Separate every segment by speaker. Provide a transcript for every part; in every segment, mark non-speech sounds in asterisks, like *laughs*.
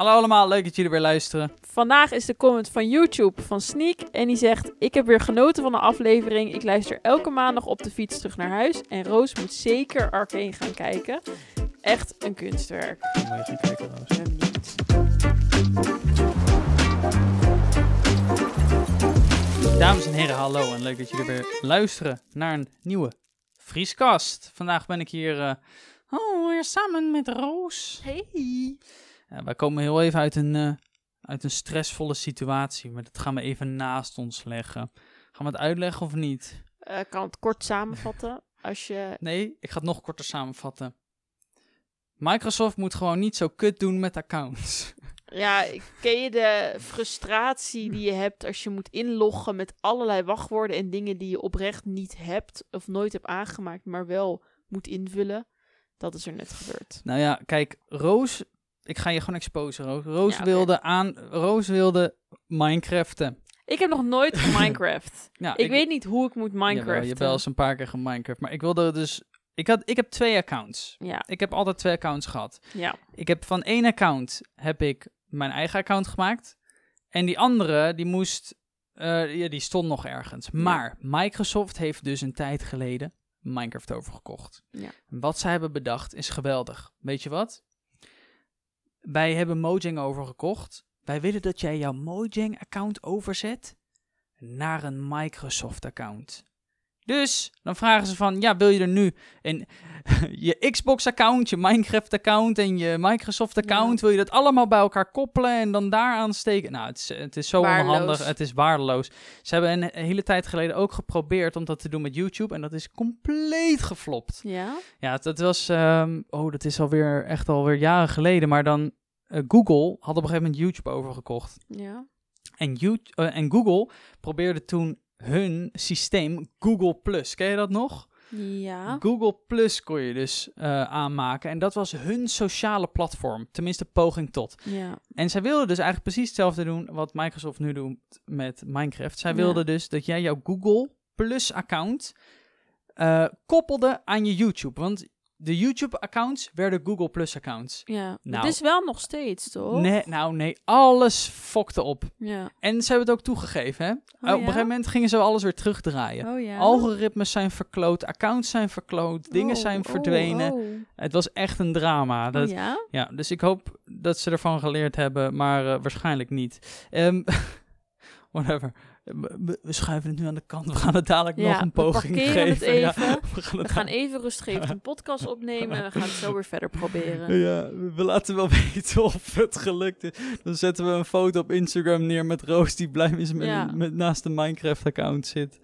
Speaker 1: Hallo allemaal, leuk dat jullie weer luisteren.
Speaker 2: Vandaag is de comment van YouTube van Sneak en die zegt: Ik heb weer genoten van de aflevering. Ik luister elke maandag op de fiets terug naar huis. En Roos moet zeker Arcane gaan kijken. Echt een kunstwerk.
Speaker 1: Moet je gaan kijken, Roos.
Speaker 2: Ik ben benieuwd.
Speaker 1: Dames en heren, hallo en leuk dat jullie weer luisteren naar een nieuwe Vrieskast. Vandaag ben ik hier eh, oh, weer samen met Roos.
Speaker 2: Hey.
Speaker 1: Ja, wij komen heel even uit een, eh, uit een stressvolle situatie, maar dat gaan we even naast ons leggen. Gaan we het uitleggen of niet?
Speaker 2: Eh, Ik kan het kort samenvatten. Als je.
Speaker 1: Nee, ik ga het nog korter samenvatten. Microsoft moet gewoon niet zo kut doen met accounts.
Speaker 2: Ja, ken je de frustratie die je hebt als je moet inloggen met allerlei wachtwoorden en dingen die je oprecht niet hebt of nooit hebt aangemaakt, maar wel moet invullen? Dat is er net gebeurd.
Speaker 1: Nou ja, kijk, Roos, ik ga je gewoon exposen, Roos. Roos
Speaker 2: Ja, oké.
Speaker 1: wilde aan, Roos wilde Minecraften.
Speaker 2: Ik heb nog nooit *laughs* Minecraft.
Speaker 1: Ja,
Speaker 2: ik, weet niet hoe ik moet
Speaker 1: Jawel,
Speaker 2: Minecraft.
Speaker 1: je hebt wel eens een paar keer geminecraft, maar ik wilde dus, ik had, ik heb twee accounts.
Speaker 2: Ja,
Speaker 1: Ik heb altijd twee accounts gehad.
Speaker 2: ja.
Speaker 1: Ik heb van één account heb ik mijn eigen account gemaakt. En die andere, die moest, eh, ja, die stond nog ergens. Maar Microsoft heeft dus een tijd geleden Minecraft overgekocht.
Speaker 2: Ja.
Speaker 1: Wat zij hebben bedacht is geweldig. Weet je wat? Wij hebben Mojang overgekocht. Wij willen dat jij jouw Mojang-account overzet naar een Microsoft-account. Dus dan vragen ze van, ja, wil je er nu een, *laughs* je Xbox-account, je Minecraft-account en je Microsoft-account, wil je dat allemaal bij elkaar koppelen en dan daar aansteken? Nou, het is, het is zo
Speaker 2: Waardeloos.
Speaker 1: onhandig, het is waardeloos. Ze hebben een, hele tijd geleden ook geprobeerd om dat te doen met YouTube en dat is compleet geflopt.
Speaker 2: Ja?
Speaker 1: Ja, dat was, ehm, oh, dat is alweer echt alweer jaren geleden, maar dan eh, Google had op een gegeven moment YouTube overgekocht.
Speaker 2: Ja.
Speaker 1: En, YouTube, eh, en Google probeerde toen hun systeem Google Plus. Ken je dat nog?
Speaker 2: Ja.
Speaker 1: Google Plus kon je dus eh, aanmaken. En dat was hun sociale platform. Tenminste, poging tot.
Speaker 2: Ja.
Speaker 1: En zij wilden dus eigenlijk precies hetzelfde doen wat Microsoft nu doet met Minecraft. Zij
Speaker 2: Ja.
Speaker 1: wilden dus dat jij jouw Google Plus account eh, koppelde aan je YouTube. Want de YouTube accounts werden Google Plus accounts.
Speaker 2: Ja.
Speaker 1: Nou.
Speaker 2: Het is wel nog steeds, toch?
Speaker 1: Nee, nou nee, alles fokte op.
Speaker 2: Ja.
Speaker 1: En ze hebben het ook toegegeven, hè? Op een gegeven moment gingen ze alles weer terugdraaien.
Speaker 2: Oh ja.
Speaker 1: Algoritmes zijn verkloot, accounts zijn verkloot, dingen
Speaker 2: Oh,
Speaker 1: zijn
Speaker 2: oh,
Speaker 1: verdwenen.
Speaker 2: oh.
Speaker 1: Het was echt een drama.
Speaker 2: Oh,
Speaker 1: Dat,
Speaker 2: ja?
Speaker 1: ja, dus ik hoop dat ze ervan geleerd hebben, maar eh, waarschijnlijk niet. Ehm, *laughs* whatever. We- We we schuiven het nu aan de kant. We gaan het dadelijk
Speaker 2: Ja,
Speaker 1: nog een
Speaker 2: we
Speaker 1: poging
Speaker 2: het
Speaker 1: geven. Ja, we gaan
Speaker 2: We
Speaker 1: het
Speaker 2: gaan even rustig even een podcast opnemen en we gaan het zo weer verder proberen. *laughs*
Speaker 1: Ja, we we laten wel *laughs* weten of het gelukt is. Dan zetten we een foto op Instagram neer met Roos die blij is met,
Speaker 2: Ja.
Speaker 1: met naast de Minecraft-account zit.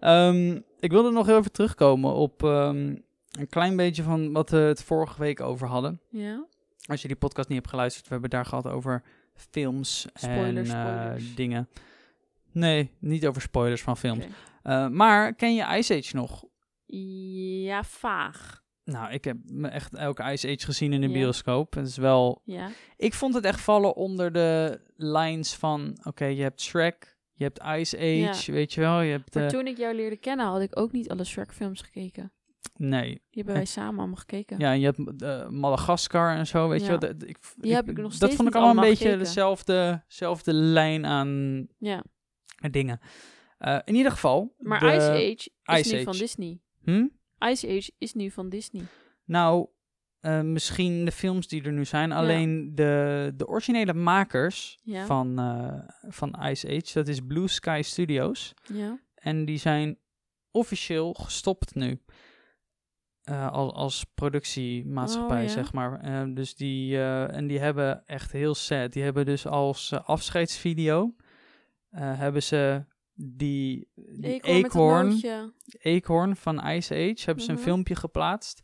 Speaker 1: Ehm, ik wilde nog even terugkomen op ehm, een klein beetje van wat we het vorige week over hadden.
Speaker 2: Ja?
Speaker 1: Als je die podcast niet hebt geluisterd, we hebben daar gehad over films
Speaker 2: Spoilers,
Speaker 1: en eh, dingen. Nee, niet over spoilers van films. Eh, maar ken je Ice Age nog?
Speaker 2: Ja, vaag.
Speaker 1: Nou, ik heb me echt elke Ice Age gezien in de
Speaker 2: Ja.
Speaker 1: bioscoop. Het is wel
Speaker 2: Ja.
Speaker 1: Ik vond het echt vallen onder de lines van... Oké, je hebt Shrek, je hebt Ice Age, weet je wel. Je hebt...
Speaker 2: Maar
Speaker 1: eh,
Speaker 2: toen ik jou leerde kennen, had ik ook niet alle Shrek-films gekeken.
Speaker 1: nee.
Speaker 2: Die hebben wij samen allemaal gekeken.
Speaker 1: Ja, en je hebt eh, Madagaskar en zo, weet je wel. Dat, ik,
Speaker 2: Die heb ik nog
Speaker 1: Dat
Speaker 2: steeds
Speaker 1: vond ik allemaal een beetje
Speaker 2: gekeken.
Speaker 1: dezelfde, dezelfde lijn aan
Speaker 2: Ja.
Speaker 1: Dingen. Eh, in ieder geval...
Speaker 2: Maar
Speaker 1: de-
Speaker 2: Ice Age is
Speaker 1: Ice
Speaker 2: nu
Speaker 1: Age.
Speaker 2: van Disney.
Speaker 1: Hm?
Speaker 2: Ice Age is nu van Disney.
Speaker 1: Nou, eh, misschien de films die er nu zijn. Alleen de, de originele makers
Speaker 2: Ja.
Speaker 1: van, eh, van Ice Age, dat is Blue Sky Studios.
Speaker 2: Ja.
Speaker 1: En die zijn officieel gestopt nu. Eh, al, als productiemaatschappij,
Speaker 2: Oh, ja?
Speaker 1: zeg maar. Dus die, en die hebben echt heel sad. Die hebben dus als afscheidsvideo... eh, hebben ze die, die
Speaker 2: Eekhoorn
Speaker 1: eekhoorn, van Ice Age... hebben ze een
Speaker 2: Mhm.
Speaker 1: filmpje geplaatst...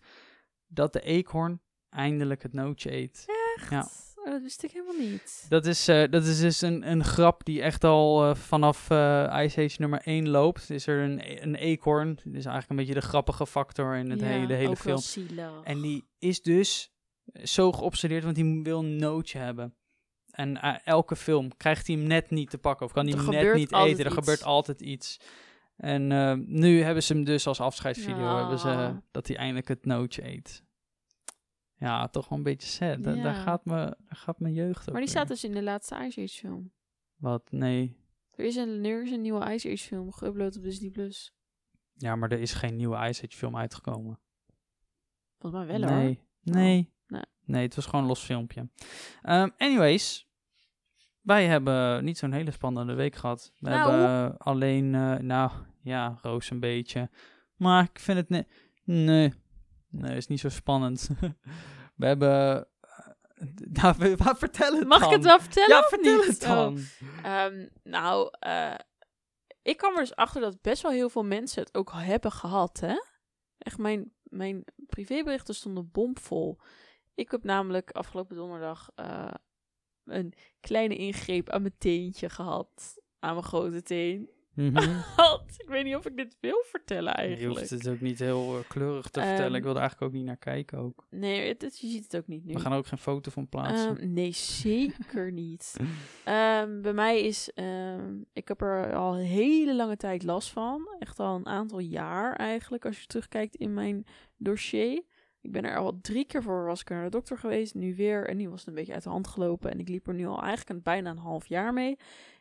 Speaker 1: dat de eekhoorn eindelijk het nootje eet.
Speaker 2: Echt?
Speaker 1: Ja.
Speaker 2: Oh, dat wist ik helemaal niet.
Speaker 1: Dat is, eh, dat is dus een, een grap die echt al eh, vanaf eh, Ice Age nummer 1 loopt. Is er een, een eekhoorn. Dat is eigenlijk een beetje de grappige factor in het
Speaker 2: Ja,
Speaker 1: hele, de hele film. En die is dus zo geobsedeerd, want die wil een nootje hebben. En eh, elke film krijgt hij hem net niet te pakken. Of kan hij hem net niet eten. Er
Speaker 2: iets.
Speaker 1: gebeurt altijd iets. En eh, nu hebben ze hem dus als afscheidsvideo. Hebben ze dat hij eindelijk het nootje eet. Ja, toch wel een beetje sad. Da- Daar, gaat me, daar gaat mijn jeugd ook
Speaker 2: Maar die staat dus in de laatste Ice Age film.
Speaker 1: Wat? Nee.
Speaker 2: Er is een, er is een nieuwe Ice Age film geüpload op Disney+. Plus.
Speaker 1: Ja, maar er is geen nieuwe Ice Age film uitgekomen.
Speaker 2: Volgens mij wel hoor.
Speaker 1: nee. Nee.
Speaker 2: Nee.
Speaker 1: Nee, het was gewoon een los filmpje. Ehm, anyways. Wij hebben niet zo'n hele spannende week gehad. We
Speaker 2: Nou.
Speaker 1: hebben alleen, eh, nou ja, Roos een beetje. Maar ik vind het ne- nee. Nee, is niet zo spannend. *laughs* we hebben. eh, *laughs* nou, maar vertel het
Speaker 2: Mag
Speaker 1: dan.
Speaker 2: ik het wel vertellen
Speaker 1: Ja, vertel het
Speaker 2: Oh.
Speaker 1: dan.
Speaker 2: Ehm, nou, eh, ik kwam er dus achter dat best wel heel veel mensen het ook hebben gehad, hè? Echt, mijn, mijn privéberichten stonden bomvol. Ik heb namelijk afgelopen donderdag eh, een kleine ingreep aan mijn teentje gehad. Aan mijn grote teen. *laughs* Want ik weet niet of ik dit wil vertellen
Speaker 1: Je
Speaker 2: eigenlijk.
Speaker 1: hoeft het ook niet heel eh, kleurig te
Speaker 2: Ehm,
Speaker 1: vertellen. Ik wilde eigenlijk ook niet naar kijken ook.
Speaker 2: Nee, het, het- je ziet het ook niet nu.
Speaker 1: We gaan er ook geen foto van plaatsen.
Speaker 2: Ehm, nee, zeker *laughs* niet. Ehm, bij mij is, ehm, ik heb er al een hele lange tijd last van. Echt al een aantal jaar eigenlijk, als je terugkijkt in mijn dossier. Ik ben er al drie keer voor, was ik naar de dokter geweest, nu weer. En nu was een beetje uit de hand gelopen. En ik liep er nu al eigenlijk een, bijna een half jaar mee.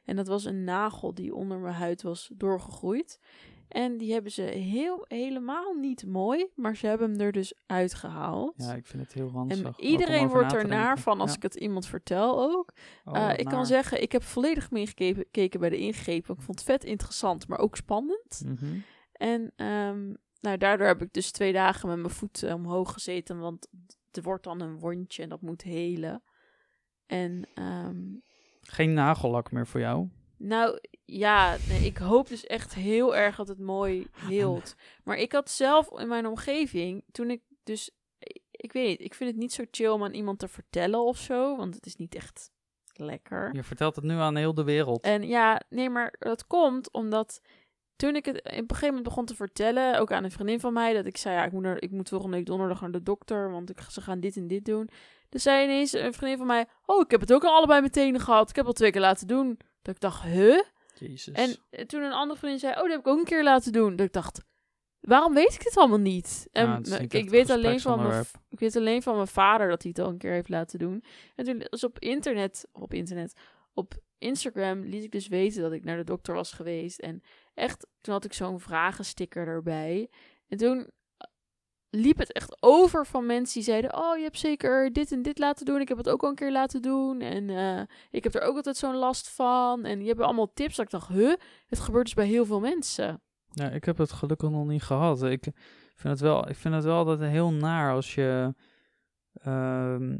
Speaker 2: En dat was een nagel die onder mijn huid was doorgegroeid. En die hebben ze heel, helemaal niet mooi, maar ze hebben hem er dus uitgehaald.
Speaker 1: ja, ik vind het heel ranzig.
Speaker 2: En iedereen wordt er naar van als
Speaker 1: Ja.
Speaker 2: ik het iemand vertel ook.
Speaker 1: Oh,
Speaker 2: Eh, ik kan zeggen, ik heb volledig meegekeken gekeken bij de ingreep. Ik vond het vet interessant, maar ook spannend.
Speaker 1: Mhm.
Speaker 2: En ehm, nou, daardoor heb ik dus twee dagen met mijn voet eh, omhoog gezeten. Want er wordt dan een wondje en dat moet helen. En ehm,
Speaker 1: Geen nagellak meer voor jou.
Speaker 2: nou ja, nee, ik hoop dus echt heel erg dat het mooi heelt. Maar ik had zelf in mijn omgeving, toen ik dus, ik weet niet, ik vind het niet zo chill om aan iemand te vertellen of zo, want het is niet echt lekker.
Speaker 1: Je vertelt het nu aan heel de wereld.
Speaker 2: En ja, nee, maar dat komt omdat toen ik het op een gegeven moment begon te vertellen, ook aan een vriendin van mij, dat ik zei, ja, ik moet, naar, ik moet volgende week donderdag naar de dokter, want ik, ze gaan dit en dit doen. Dus zei ineens een vriendin van mij, oh, ik heb het ook al allebei meteen gehad. Ik heb al twee keer laten doen. Dat ik dacht, huh?
Speaker 1: Jezus.
Speaker 2: En eh, toen een andere vriendin zei, oh, dat heb ik ook een keer laten doen. Dat ik dacht, waarom weet ik dit allemaal niet? En
Speaker 1: Ja, niet
Speaker 2: ik, weet alleen van mijn, ik weet alleen van mijn vader dat hij het al een keer heeft laten doen. En toen was op internet, op internet, op Instagram liet ik dus weten dat ik naar de dokter was geweest. En echt, toen had ik zo'n vragensticker erbij. En toen eh, liep het echt over van mensen die zeiden: Oh, je hebt zeker dit en dit laten doen. Ik heb het ook al een keer laten doen. En eh, ik heb er ook altijd zo'n last van. En je hebt allemaal tips. Dat ik dacht: Huh? Het gebeurt dus bij heel veel mensen.
Speaker 1: Ja, ik heb het gelukkig nog niet gehad. Ik vind het wel, ik vind het wel altijd heel naar als je, ehm,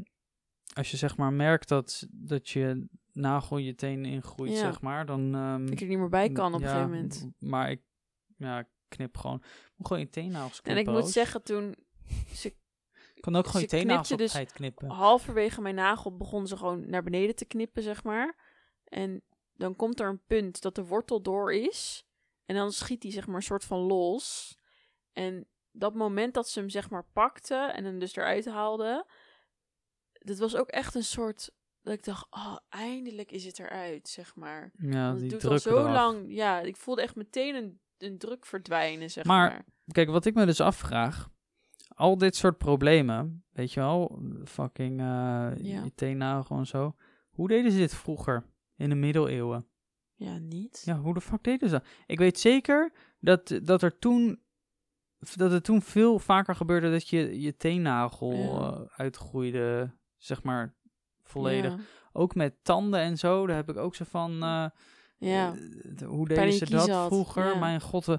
Speaker 1: als je zeg maar merkt dat, dat je nagel je teen ingroeit,
Speaker 2: Ja.
Speaker 1: zeg maar. Dan, ehm,
Speaker 2: Ik er niet meer bij kan op
Speaker 1: ja,
Speaker 2: een gegeven moment.
Speaker 1: Maar ik, ja, knip gewoon. Ik moet gewoon je teennagels
Speaker 2: En
Speaker 1: knippen.
Speaker 2: ik moet zeggen, toen ze
Speaker 1: Ik kan ook gewoon je teennagels op
Speaker 2: dus
Speaker 1: tijd knippen.
Speaker 2: halverwege mijn nagel begon ze gewoon naar beneden te knippen, zeg maar. En dan komt er een punt dat de wortel door is. En dan schiet hij zeg maar een soort van los. En dat moment dat ze hem zeg maar pakte en hem dus eruit haalde. Dat was ook echt een soort... Dat ik dacht, oh, eindelijk is het eruit, zeg maar.
Speaker 1: Ja,
Speaker 2: Want het doet al zo
Speaker 1: eraf.
Speaker 2: lang... Ja, ik voelde echt meteen een, een druk verdwijnen, zeg maar.
Speaker 1: Maar- Kijk, wat ik me dus afvraag. Al dit soort problemen, weet je wel, fucking eh
Speaker 2: Ja.
Speaker 1: je teennagel en zo. Hoe deden ze dit vroeger in de middeleeuwen?
Speaker 2: Ja, niet?
Speaker 1: Ja, hoe de fuck deden ze dat? Ik weet zeker dat, dat er toen dat het toen veel vaker gebeurde dat je je teennagel
Speaker 2: Ja.
Speaker 1: eh, uitgroeide, zeg maar, volledig.
Speaker 2: Ja.
Speaker 1: Ook met tanden en zo, daar heb ik ook zo van, eh,
Speaker 2: Ja.
Speaker 1: eh, d- hoe deden ze dat
Speaker 2: had,
Speaker 1: vroeger?
Speaker 2: ja.
Speaker 1: Mijn god, eh,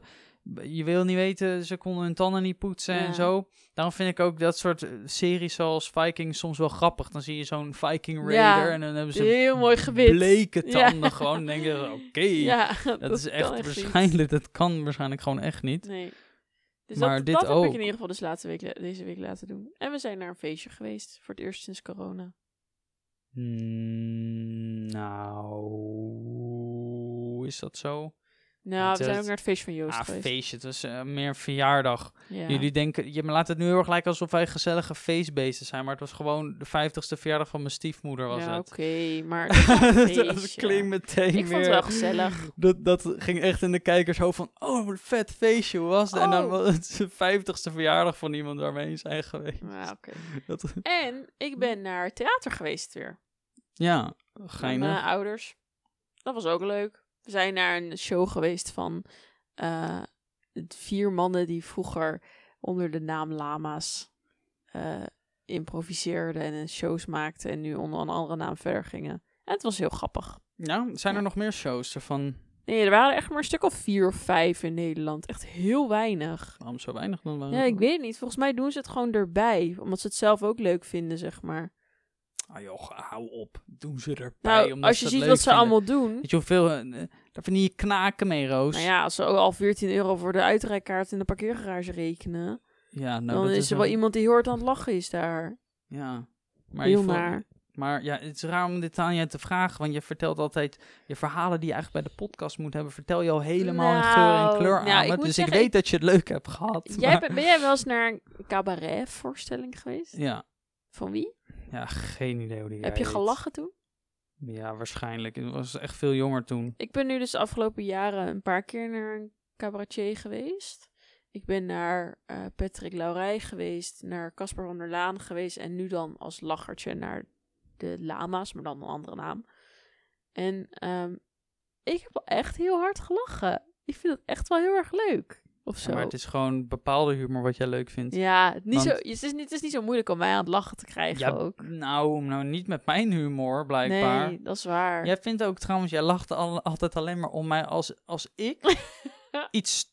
Speaker 1: je wil niet weten, ze konden hun tanden niet poetsen
Speaker 2: Ja.
Speaker 1: en zo. Daarom vind ik ook dat soort eh, series zoals Vikings soms wel grappig. Dan zie je zo'n Viking Raider
Speaker 2: Ja,
Speaker 1: en dan hebben ze
Speaker 2: Heel mooi gebit.
Speaker 1: bleke
Speaker 2: Ja.
Speaker 1: tanden gewoon. Dan denk je, *laughs* oké,
Speaker 2: Ja,
Speaker 1: dat, is echt waarschijnlijk, dat kan waarschijnlijk gewoon echt niet.
Speaker 2: Nee. Dus
Speaker 1: Maar
Speaker 2: dat,
Speaker 1: dit
Speaker 2: dat heb
Speaker 1: ook.
Speaker 2: ik in ieder geval dus laatste week, deze week laten doen. En we zijn naar een feestje geweest. Voor het eerst sinds corona.
Speaker 1: Mm, nou, is dat zo?
Speaker 2: Nou, we zijn
Speaker 1: eh,
Speaker 2: ook naar het feestje van Joost
Speaker 1: Ah,
Speaker 2: geweest.
Speaker 1: feestje. Het was eh, meer een verjaardag.
Speaker 2: Ja.
Speaker 1: Jullie denken, je laat het nu heel erg lijken alsof wij gezellige feestbeesten zijn. Maar het was gewoon de vijftigste verjaardag van mijn stiefmoeder was
Speaker 2: ja,
Speaker 1: het.
Speaker 2: oké, maar *laughs*
Speaker 1: dat
Speaker 2: feestje.
Speaker 1: klinkt meteen
Speaker 2: Ik vond het wel gezellig.
Speaker 1: Dat, dat ging echt in de kijkershoofd van, oh, wat een vet feestje, hoe was het? En dan
Speaker 2: Oh.
Speaker 1: was het de vijftigste verjaardag van iemand waar we heen zijn geweest.
Speaker 2: Ja, oké. *laughs*
Speaker 1: Dat,
Speaker 2: En ik ben naar theater geweest weer.
Speaker 1: ja,
Speaker 2: Met
Speaker 1: geinig.
Speaker 2: mijn ouders. Dat was ook leuk. We zijn naar een show geweest van eh, vier mannen die vroeger onder de naam Lama's eh, improviseerden en shows maakten en nu onder een andere naam verder gingen. En het was heel grappig.
Speaker 1: Nou, zijn er nog meer shows ervan?
Speaker 2: Nee, er waren echt maar een stuk of vier of vijf in Nederland. Echt heel weinig.
Speaker 1: Waarom zo weinig dan? wel?
Speaker 2: Ja, ik weet het niet. Volgens mij doen ze het gewoon erbij. Omdat ze het zelf ook leuk vinden, zeg maar.
Speaker 1: Ah joh, hou op. Doen ze erbij
Speaker 2: Nou,
Speaker 1: omdat
Speaker 2: als je ziet wat ze allemaal doen.
Speaker 1: Weet je hoeveel... eh, daar vind je knaken mee, Roos.
Speaker 2: Nou ja, als ze ook al 14 euro voor de uitrijkaart in de parkeergarage rekenen.
Speaker 1: Ja, nou,
Speaker 2: dan
Speaker 1: dat
Speaker 2: is er wel iemand die hoort aan het lachen is daar.
Speaker 1: Ja. Maar,
Speaker 2: Heel naar.
Speaker 1: maar ja, het is raar om dit aan je te vragen, want je vertelt altijd je verhalen die je eigenlijk bij de podcast moet hebben, vertel je al helemaal in geur en
Speaker 2: Nou,
Speaker 1: kleur
Speaker 2: nou,
Speaker 1: aan
Speaker 2: ik
Speaker 1: Dus
Speaker 2: zeggen,
Speaker 1: ik weet dat je het leuk hebt gehad.
Speaker 2: Jij,
Speaker 1: maar-
Speaker 2: ben, ben jij wel eens naar een cabaret-voorstelling geweest?
Speaker 1: Ja,
Speaker 2: Van wie?
Speaker 1: Ja, geen idee hoe die
Speaker 2: Heb je
Speaker 1: heet.
Speaker 2: gelachen toen?
Speaker 1: Ja, waarschijnlijk. Ik was echt veel jonger toen.
Speaker 2: Ik ben nu dus de afgelopen jaren een paar keer naar een cabaretier geweest. Ik ben naar eh, Patrick Laurij geweest, naar Casper van der Laan geweest en nu dan als lachertje naar de Lama's, maar dan een andere naam. En ehm, ik heb wel echt heel hard gelachen. Ik vind het echt wel heel erg leuk. Of zo.
Speaker 1: Ja, maar het is gewoon bepaalde humor wat jij leuk vindt.
Speaker 2: Ja, het, niet
Speaker 1: Want-
Speaker 2: zo, het, is niet, het is niet zo moeilijk om mij aan het lachen te krijgen
Speaker 1: Ja,
Speaker 2: ook.
Speaker 1: Nou, nou, niet met mijn humor, blijkbaar.
Speaker 2: Nee, dat is waar.
Speaker 1: Jij vindt ook trouwens, jij lacht al, altijd alleen maar om mij als, als ik *laughs* iets.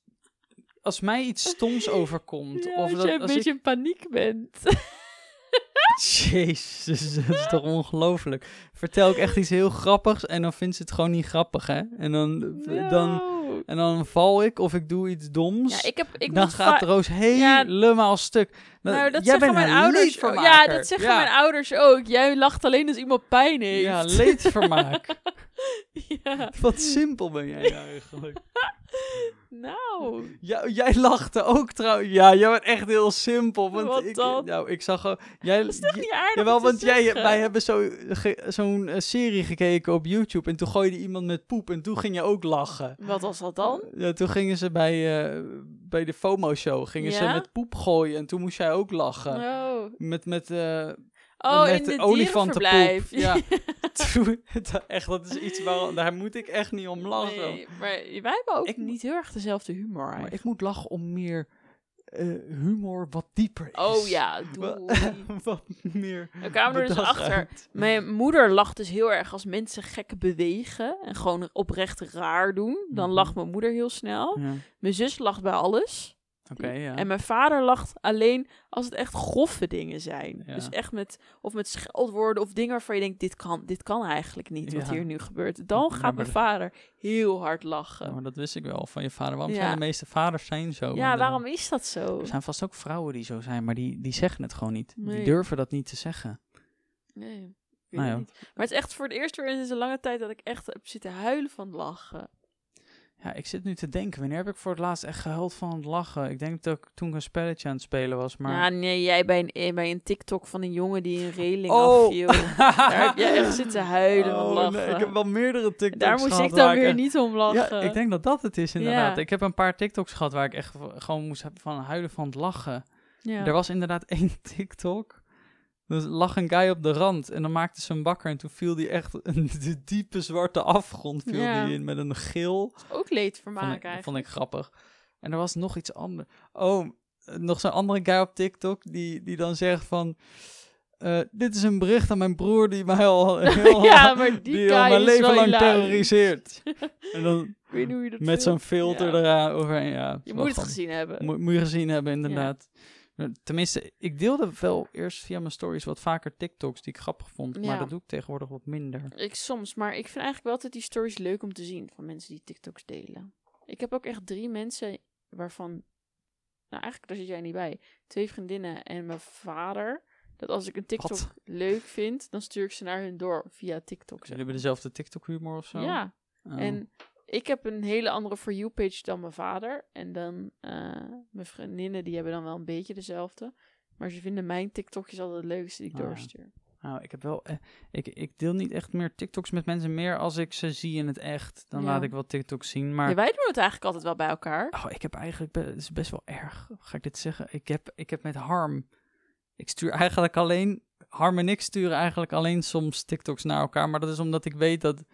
Speaker 1: Als mij iets stoms overkomt.
Speaker 2: Ja,
Speaker 1: of
Speaker 2: als
Speaker 1: dat,
Speaker 2: je een
Speaker 1: als
Speaker 2: beetje
Speaker 1: ik,
Speaker 2: in paniek bent. *laughs*
Speaker 1: Jezus, dat is toch ongelooflijk. Vertel ik echt iets heel grappigs en dan vindt ze het gewoon niet grappig, hè? En dan, dan,
Speaker 2: Nou.
Speaker 1: En dan val ik of ik doe iets doms.
Speaker 2: Ja, ik heb, ik
Speaker 1: dan gaat Roos helemaal stuk. Dan-
Speaker 2: Nou, dat
Speaker 1: jij
Speaker 2: zeggen
Speaker 1: bent
Speaker 2: mijn ouders.
Speaker 1: leedvermaker.
Speaker 2: Ja, dat zeggen
Speaker 1: Ja.
Speaker 2: mijn ouders ook. Jij lacht alleen als iemand pijn heeft.
Speaker 1: Ja, leedvermaak. *laughs*
Speaker 2: Ja,
Speaker 1: Wat simpel ben jij eigenlijk. *laughs*
Speaker 2: nou.
Speaker 1: Ja, jij lachte ook trouwens. Ja, jij bent echt heel simpel. Want
Speaker 2: Wat
Speaker 1: ik,
Speaker 2: dan?
Speaker 1: Nou, ik zag gewoon... Jij,
Speaker 2: Dat is toch niet aardig
Speaker 1: Jawel, want jij, wij hebben zo, zo'n eh, serie gekeken op YouTube. En toen gooide iemand met poep. En toen ging je ook lachen.
Speaker 2: Wat was dat dan?
Speaker 1: Ja, toen gingen ze bij, eh, bij de FOMO-show. Gingen ze met poep gooien. En toen moest jij ook lachen.
Speaker 2: Oh,
Speaker 1: Met, met, eh
Speaker 2: oh
Speaker 1: met
Speaker 2: in de
Speaker 1: olifantenpoep. Ja. *laughs* *laughs* Echt, dat is iets waar, daar moet ik echt niet om lachen.
Speaker 2: Nee, maar wij hebben ook
Speaker 1: Ik
Speaker 2: niet heel erg dezelfde humor
Speaker 1: Maar
Speaker 2: eigenlijk.
Speaker 1: ik moet lachen om meer eh, humor wat dieper is.
Speaker 2: Oh ja, *laughs* doei.
Speaker 1: wat meer.
Speaker 2: We kwamen er dus achter.
Speaker 1: uit.
Speaker 2: Mijn moeder lacht dus heel erg als mensen gek bewegen en gewoon oprecht raar doen. Dan
Speaker 1: Mhm.
Speaker 2: lacht mijn moeder heel snel.
Speaker 1: Ja,
Speaker 2: Mijn zus lacht bij alles.
Speaker 1: Ja.
Speaker 2: En mijn vader lacht alleen als het echt grove dingen zijn.
Speaker 1: Ja.
Speaker 2: Dus echt met, of met scheldwoorden of dingen waarvan je denkt, dit kan, dit kan eigenlijk niet wat
Speaker 1: Ja.
Speaker 2: hier nu gebeurt. Dan gaat mijn
Speaker 1: de-
Speaker 2: vader heel hard lachen.
Speaker 1: maar dat wist ik wel van je vader. Waarom
Speaker 2: Ja.
Speaker 1: zijn de meeste vaders zijn zo?
Speaker 2: Ja,
Speaker 1: Want, eh,
Speaker 2: waarom is dat zo?
Speaker 1: Er zijn vast ook vrouwen die zo zijn, maar die, die zeggen het gewoon niet.
Speaker 2: Nee.
Speaker 1: Die durven dat niet te zeggen.
Speaker 2: Nee,
Speaker 1: Nou
Speaker 2: het
Speaker 1: ja.
Speaker 2: niet. Maar het is echt voor het eerst weer in een lange tijd dat ik echt heb zitten huilen van lachen.
Speaker 1: Ja, ik zit nu te denken, wanneer heb ik voor het laatst echt gehuild van het lachen? Ik denk dat ik toen een spelletje aan het spelen was, maar...
Speaker 2: Ja, nee, jij bij een, eh, bij een TikTok van een jongen die een reling
Speaker 1: Oh.
Speaker 2: afviel. *laughs* Daar heb jij echt zitten huilen van
Speaker 1: Oh,
Speaker 2: lachen.
Speaker 1: nee, ik heb wel meerdere TikToks
Speaker 2: Daar moest ik dan weer
Speaker 1: echt-
Speaker 2: niet om lachen.
Speaker 1: Ja, ik denk dat dat het is inderdaad.
Speaker 2: Ja.
Speaker 1: Ik heb een paar TikToks gehad waar ik echt gewoon moest hebben van huilen van het lachen.
Speaker 2: Ja.
Speaker 1: Er was inderdaad *laughs* één TikTok. Er lag een guy op de rand en dan maakte ze hem wakker en toen viel die echt *laughs* in de diepe zwarte afgrond viel
Speaker 2: Ja.
Speaker 1: die in met een gil.
Speaker 2: Ook leedvermaak
Speaker 1: Vond ik,
Speaker 2: eigenlijk.
Speaker 1: vond ik grappig. En er was nog iets anders. Oh, nog zo'n andere guy op TikTok die, die dan zegt van... eh, dit is een bericht aan mijn broer die mij al, *laughs* heel,
Speaker 2: ja, maar die,
Speaker 1: die al mijn leven lang terroriseert. *laughs* en dan
Speaker 2: Ik weet niet hoe je dat
Speaker 1: met zo'n filter
Speaker 2: Ja.
Speaker 1: eraan overheen. Ja,
Speaker 2: Je moet het gezien hebben.
Speaker 1: Moet, moet je gezien hebben, inderdaad. Tenminste, ik deelde wel eerst via mijn stories wat vaker TikToks die ik grappig vond. Maar dat doe ik tegenwoordig wat minder.
Speaker 2: Ik soms, maar ik vind eigenlijk wel altijd die stories leuk om te zien van mensen die TikToks delen. Ik heb ook echt drie mensen waarvan, nou eigenlijk daar zit jij niet bij, twee vriendinnen en mijn vader. Dat als ik een TikTok
Speaker 1: Wat?
Speaker 2: leuk vind, dan stuur ik ze naar hun door via TikTok.
Speaker 1: Jullie
Speaker 2: Zeg
Speaker 1: hebben dezelfde TikTok-humor of zo?
Speaker 2: Ja,
Speaker 1: Oh.
Speaker 2: en ik heb een hele andere For You-page dan mijn vader. En dan eh, mijn vriendinnen, die hebben dan wel een beetje dezelfde. Maar ze vinden mijn TikTokjes altijd het leukste die ik
Speaker 1: Oh ja.
Speaker 2: doorstuur.
Speaker 1: Nou, ik heb wel. eh, ik, ik deel niet echt meer TikToks met mensen meer als ik ze zie in het echt. Dan
Speaker 2: Ja.
Speaker 1: laat ik wel TikToks zien. Maar
Speaker 2: Ja, wij doen het eigenlijk altijd wel bij elkaar.
Speaker 1: oh, ik heb eigenlijk. be- Het is best wel erg. Ga ik dit zeggen? Ik heb, ik heb met Harm. Ik stuur eigenlijk alleen. Harm en ik sturen eigenlijk alleen soms TikToks naar elkaar. Maar dat is omdat ik weet dat.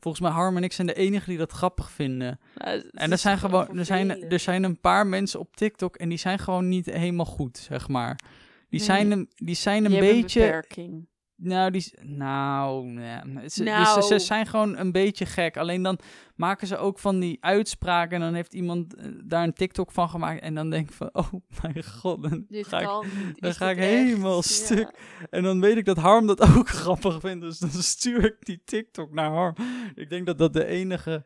Speaker 1: Volgens mij Harm en ik zijn de enigen die dat grappig vinden.
Speaker 2: Nou, het
Speaker 1: En er zijn
Speaker 2: gewoon
Speaker 1: er zijn, er zijn een paar mensen op TikTok en die zijn gewoon niet helemaal goed, zeg maar. Die
Speaker 2: Nee.
Speaker 1: zijn een, die zijn een beetje,
Speaker 2: beperking.
Speaker 1: Nou, die, nou, nee, ze,
Speaker 2: Nou.
Speaker 1: Ze, ze zijn gewoon een beetje gek. Alleen dan maken ze ook van die uitspraken en dan heeft iemand eh, daar een TikTok van gemaakt en dan denk ik van, *laughs* oh mijn god, dan
Speaker 2: Dit
Speaker 1: ga ik,
Speaker 2: kan niet.
Speaker 1: dan
Speaker 2: Is
Speaker 1: ga ik
Speaker 2: echt?
Speaker 1: helemaal
Speaker 2: Ja.
Speaker 1: stuk. En dan weet ik dat Harm dat *laughs* ook grappig vindt, dus dan stuur ik die TikTok naar Harm. Ik denk dat dat de enige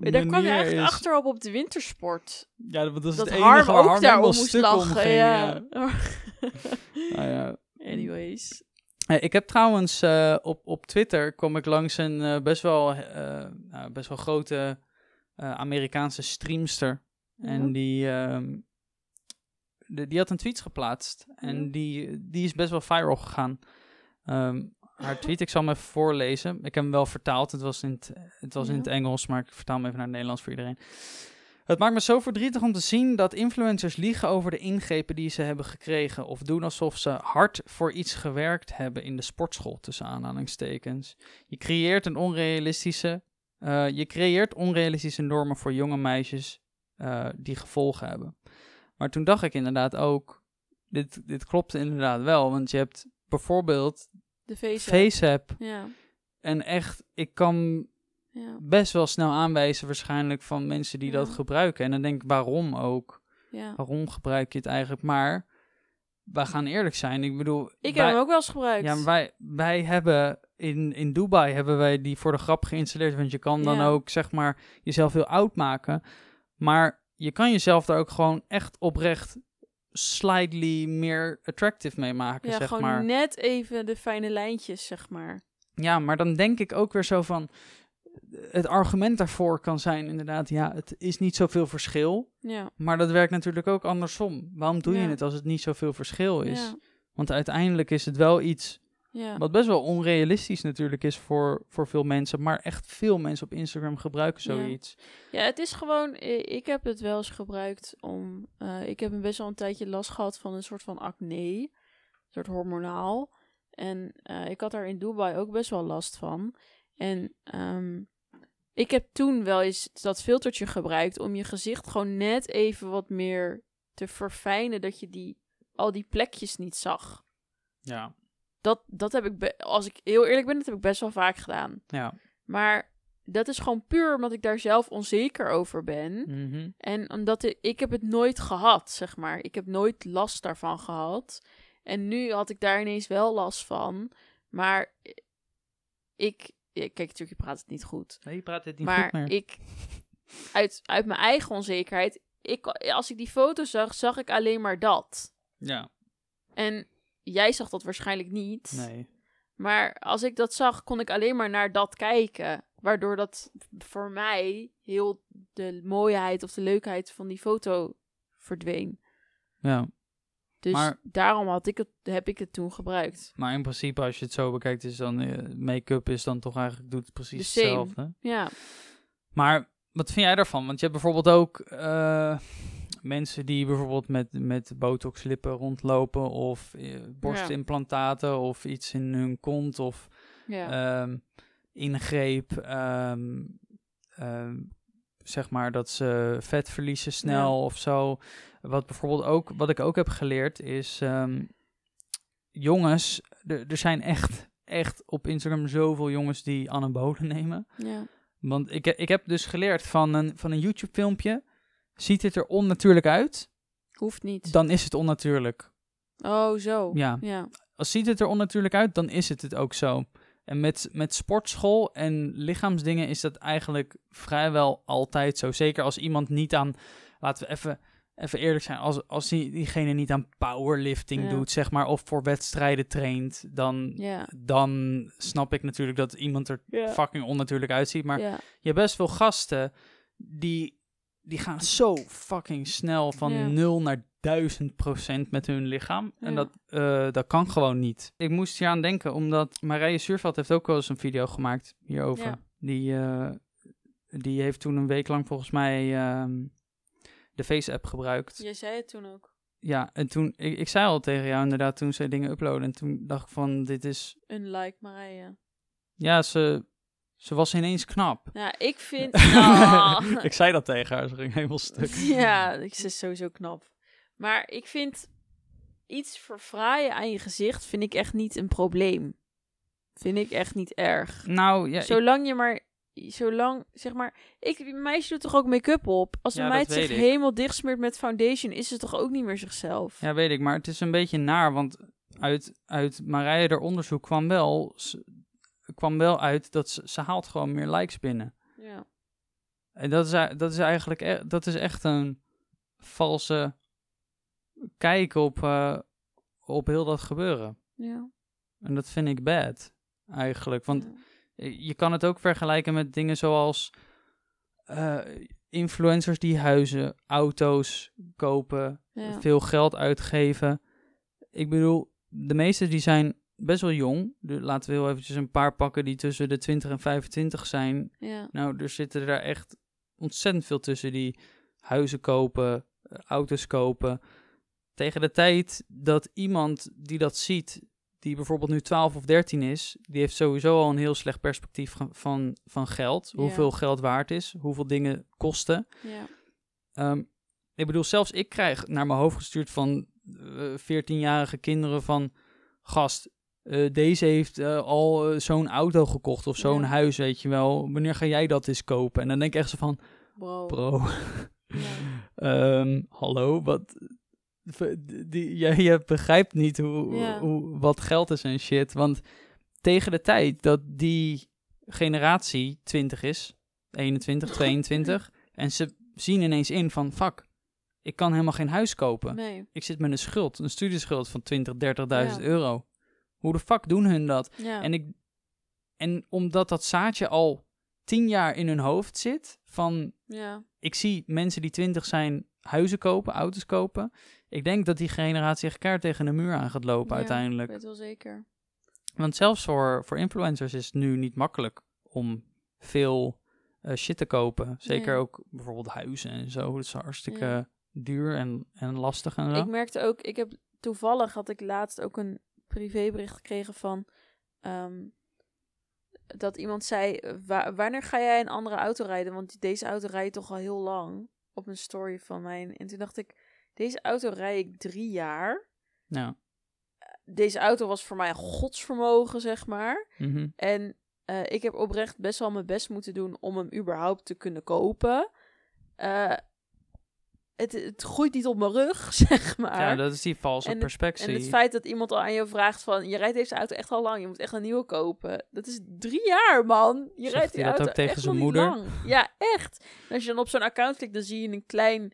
Speaker 2: Maar Daar kwam je eigenlijk
Speaker 1: is.
Speaker 2: achter op op de wintersport.
Speaker 1: Ja, dat
Speaker 2: Dat
Speaker 1: het enige
Speaker 2: Harm
Speaker 1: waar
Speaker 2: ook
Speaker 1: Harm
Speaker 2: moest lachen.
Speaker 1: ging,
Speaker 2: ja. *laughs*
Speaker 1: Nou ja.
Speaker 2: Anyways.
Speaker 1: Eh, Ik heb trouwens eh, op, op Twitter kwam ik langs een eh, best, wel, nou, best wel grote Amerikaanse streamster. En
Speaker 2: Ja.
Speaker 1: die, ehm, de- die had een tweet geplaatst. En
Speaker 2: Ja.
Speaker 1: die, die is best wel viral gegaan. Ehm, haar tweet, ik zal hem even voorlezen. Ik heb hem wel vertaald. Het was in het, het, was in het Engels, maar ik vertaal hem even naar het Nederlands voor iedereen. Het maakt me zo verdrietig om te zien dat influencers liegen over de ingrepen die ze hebben gekregen. Of doen alsof ze hard voor iets gewerkt hebben in de sportschool, tussen aanhalingstekens. Je creëert een onrealistische. eh, je creëert onrealistische normen voor jonge meisjes eh, die gevolgen hebben. Maar toen dacht ik inderdaad ook. Dit, dit klopt inderdaad wel, want je hebt bijvoorbeeld
Speaker 2: De face.
Speaker 1: FaceApp.
Speaker 2: Ja.
Speaker 1: En echt, ik kan
Speaker 2: Ja.
Speaker 1: best wel snel aanwijzen waarschijnlijk van mensen die dat gebruiken. En dan denk ik, waarom ook?
Speaker 2: ja.
Speaker 1: Waarom gebruik je het eigenlijk? Maar we gaan eerlijk zijn. Ik bedoel,
Speaker 2: Ik
Speaker 1: wij,
Speaker 2: heb hem ook wel eens gebruikt.
Speaker 1: ja, maar wij, wij hebben in, in Dubai hebben wij die voor de grap geïnstalleerd. Want je kan dan ook zeg maar jezelf heel oud maken. Maar je kan jezelf daar ook gewoon echt oprecht slightly meer attractive mee maken,
Speaker 2: ja,
Speaker 1: zeg
Speaker 2: gewoon
Speaker 1: maar.
Speaker 2: net even de fijne lijntjes, zeg maar.
Speaker 1: Ja, maar dan denk ik ook weer zo van. Het argument daarvoor kan zijn inderdaad, ja, het is niet zoveel verschil.
Speaker 2: Ja.
Speaker 1: Maar dat werkt natuurlijk ook andersom. Waarom doe je het als het niet zoveel verschil is?
Speaker 2: Ja.
Speaker 1: Want uiteindelijk is het wel iets
Speaker 2: Ja.
Speaker 1: wat best wel onrealistisch natuurlijk is voor, voor veel mensen. Maar echt veel mensen op Instagram gebruiken zoiets.
Speaker 2: Ja, het is gewoon. Ik heb het wel eens gebruikt om. eh, ik heb een best wel een tijdje last gehad van een soort van acne. Een soort hormonaal. En eh, ik had daar in Dubai ook best wel last van. En ehm, ik heb toen wel eens dat filtertje gebruikt om je gezicht gewoon net even wat meer te verfijnen. Dat je die, al die plekjes niet zag.
Speaker 1: Ja.
Speaker 2: Dat, dat heb ik, als ik heel eerlijk ben, dat heb ik best wel vaak gedaan.
Speaker 1: Ja.
Speaker 2: Maar dat is gewoon puur omdat ik daar zelf onzeker over ben.
Speaker 1: Mhm.
Speaker 2: En omdat ik, ik heb het nooit gehad, zeg maar. Ik heb nooit last daarvan gehad. En nu had ik daar ineens wel last van. Maar ik... ja, Kijk, natuurlijk, je praat het niet goed.
Speaker 1: Nee, je praat dit niet
Speaker 2: maar
Speaker 1: goed meer.
Speaker 2: ik... Uit, uit mijn eigen onzekerheid... Ik, als ik die foto zag, zag ik alleen maar dat.
Speaker 1: Ja,
Speaker 2: En jij zag dat waarschijnlijk niet.
Speaker 1: nee.
Speaker 2: Maar als ik dat zag, kon ik alleen maar naar dat kijken. Waardoor dat voor mij heel de mooiheid of de leukheid van die foto verdween.
Speaker 1: Ja.
Speaker 2: Dus
Speaker 1: Maar-
Speaker 2: daarom had ik het, heb ik het toen gebruikt.
Speaker 1: Maar in principe, als je het zo bekijkt, is dan eh, make-up is dan toch eigenlijk doet het precies hetzelfde.
Speaker 2: Ja,
Speaker 1: Maar wat vind jij daarvan? Want je hebt bijvoorbeeld ook eh, mensen die bijvoorbeeld met, met botoxlippen rondlopen of eh, borstimplantaten of iets in hun kont of
Speaker 2: ja.
Speaker 1: ehm, ingreep. ehm, zeg maar dat ze vet verliezen snel of zo. Wat bijvoorbeeld ook, wat ik ook heb geleerd is, ehm, jongens, er er zijn echt, echt op Instagram zoveel jongens die anabolen *laughs* nemen.
Speaker 2: ja.
Speaker 1: Want ik, ik heb dus geleerd van een, van een YouTube-filmpje. Ziet het er onnatuurlijk uit,
Speaker 2: Hoeft niet.
Speaker 1: dan is het onnatuurlijk.
Speaker 2: Oh, zo.
Speaker 1: Ja.
Speaker 2: Ja.
Speaker 1: Als ziet het er onnatuurlijk uit, dan is het het ook zo. En met, met sportschool en lichaamsdingen is dat eigenlijk vrijwel altijd zo. Zeker als iemand niet aan, laten we even even eerlijk zijn, als, als die, diegene niet aan powerlifting
Speaker 2: Ja.
Speaker 1: doet, zeg maar, of voor wedstrijden traint, dan,
Speaker 2: Ja.
Speaker 1: dan snap ik natuurlijk dat iemand er
Speaker 2: Ja.
Speaker 1: fucking onnatuurlijk uitziet. Maar je hebt best veel gasten die, die gaan zo fucking snel van
Speaker 2: Ja.
Speaker 1: 0 naar 1000 procent met hun lichaam. En
Speaker 2: Ja.
Speaker 1: dat, eh, dat kan gewoon niet. Ik moest hier aan denken, omdat Marije Suurveld heeft ook wel eens een video gemaakt hierover.
Speaker 2: Ja.
Speaker 1: Die, eh, die heeft toen een week lang volgens mij ehm, de Face-app gebruikt.
Speaker 2: Jij zei het toen ook.
Speaker 1: Ja, en toen, ik, ik zei al tegen jou inderdaad toen zij dingen uploaden. En toen dacht ik van, dit is,
Speaker 2: Een like Marije.
Speaker 1: ja, ze, ze was ineens knap.
Speaker 2: Nou, ik vind... Ah. *laughs*
Speaker 1: ik zei dat tegen haar, ze ging helemaal stuk. *laughs*
Speaker 2: ja, ik is sowieso knap. Maar ik vind iets verfraaien aan je gezicht vind ik echt niet een probleem. Vind ik echt niet erg.
Speaker 1: Nou, ja, ik-
Speaker 2: Zolang je maar, zolang, zeg maar, ik, een meisje doet toch ook make-up op? Als een
Speaker 1: Ja,
Speaker 2: meid zich
Speaker 1: ik.
Speaker 2: helemaal dichtsmeert met foundation, is ze toch ook niet meer zichzelf?
Speaker 1: Ja, weet ik, maar het is een beetje naar, want uit, uit Marije haar onderzoek kwam wel, kwam wel uit dat ze, ze haalt gewoon meer likes binnen.
Speaker 2: Ja.
Speaker 1: En dat is, dat is eigenlijk e- dat is echt een valse kijk op, eh, op heel dat gebeuren.
Speaker 2: ja.
Speaker 1: En dat vind ik bad, eigenlijk. Want
Speaker 2: ja.
Speaker 1: je kan het ook vergelijken met dingen zoals eh, influencers die huizen, auto's kopen,
Speaker 2: Ja.
Speaker 1: veel geld uitgeven. Ik bedoel, de meeste die zijn best wel jong. Laten we heel eventjes een paar pakken die tussen de 20 en 25 zijn.
Speaker 2: ja.
Speaker 1: Nou, er zitten er echt ontzettend veel tussen die huizen kopen, eh, auto's kopen. Tegen de tijd dat iemand die dat ziet, die bijvoorbeeld nu 12 of 13 is, die heeft sowieso al een heel slecht perspectief van, van, geld. Hoeveel geld waard is, hoeveel dingen kosten. Ehm, ik bedoel, zelfs ik krijg naar mijn hoofd gestuurd van eh 14-jarige kinderen van... Gast, eh, deze heeft eh, al zo'n auto gekocht of zo'n huis, weet je wel. Wanneer ga jij dat eens kopen? En dan denk ik echt zo van,
Speaker 2: Bro.
Speaker 1: bro, *laughs* ehm, hallo, wat... Die, jij je begrijpt niet hoe,
Speaker 2: Ja.
Speaker 1: hoe, wat geld is en shit. Want tegen de tijd dat die generatie 20 is, 21, 22, *laughs* en ze zien ineens in van, fuck, ik kan helemaal geen huis kopen.
Speaker 2: Nee.
Speaker 1: Ik zit met een schuld, een studieschuld van 20, 30.000
Speaker 2: Ja.
Speaker 1: euro. Hoe de fuck doen hun dat?
Speaker 2: Ja.
Speaker 1: En, ik, en omdat dat zaadje al tien jaar in hun hoofd zit, van
Speaker 2: ja.
Speaker 1: ik zie mensen die 20 zijn huizen kopen, auto's kopen. Ik denk dat die generatie echt keihard tegen de muur aan gaat lopen
Speaker 2: Ja,
Speaker 1: uiteindelijk.
Speaker 2: Ik weet wel zeker.
Speaker 1: Want zelfs voor, voor influencers is het nu niet makkelijk om veel eh, shit te kopen. Zeker
Speaker 2: Nee.
Speaker 1: ook bijvoorbeeld huizen en zo. Dat is hartstikke
Speaker 2: Ja.
Speaker 1: duur en, en lastig en zo.
Speaker 2: Ik merkte ook, ik heb toevallig had ik laatst ook een privébericht gekregen van ehm, dat iemand zei: "Wa- wanneer ga jij een andere auto rijden? Want deze auto rijdt toch al heel lang op een story van mij. En toen dacht ik: deze auto rijd ik drie jaar.
Speaker 1: Ja.
Speaker 2: Deze auto was voor mij een godsvermogen, zeg maar.
Speaker 1: Mhm.
Speaker 2: En eh, ik heb oprecht best wel mijn best moeten doen om hem überhaupt te kunnen kopen. Eh, het, het groeit niet op mijn rug, *laughs* zeg maar.
Speaker 1: ja, dat is die valse
Speaker 2: En het-
Speaker 1: perspectie.
Speaker 2: En het feit dat iemand al aan je vraagt van... je rijdt deze auto echt al lang, je moet echt een nieuwe kopen. Dat is drie jaar, man. Je
Speaker 1: Zegt
Speaker 2: rijdt die auto
Speaker 1: ook tegen
Speaker 2: echt
Speaker 1: zijn moeder?
Speaker 2: lang. Ja, echt. En als je dan op zo'n account klikt, dan zie je een klein,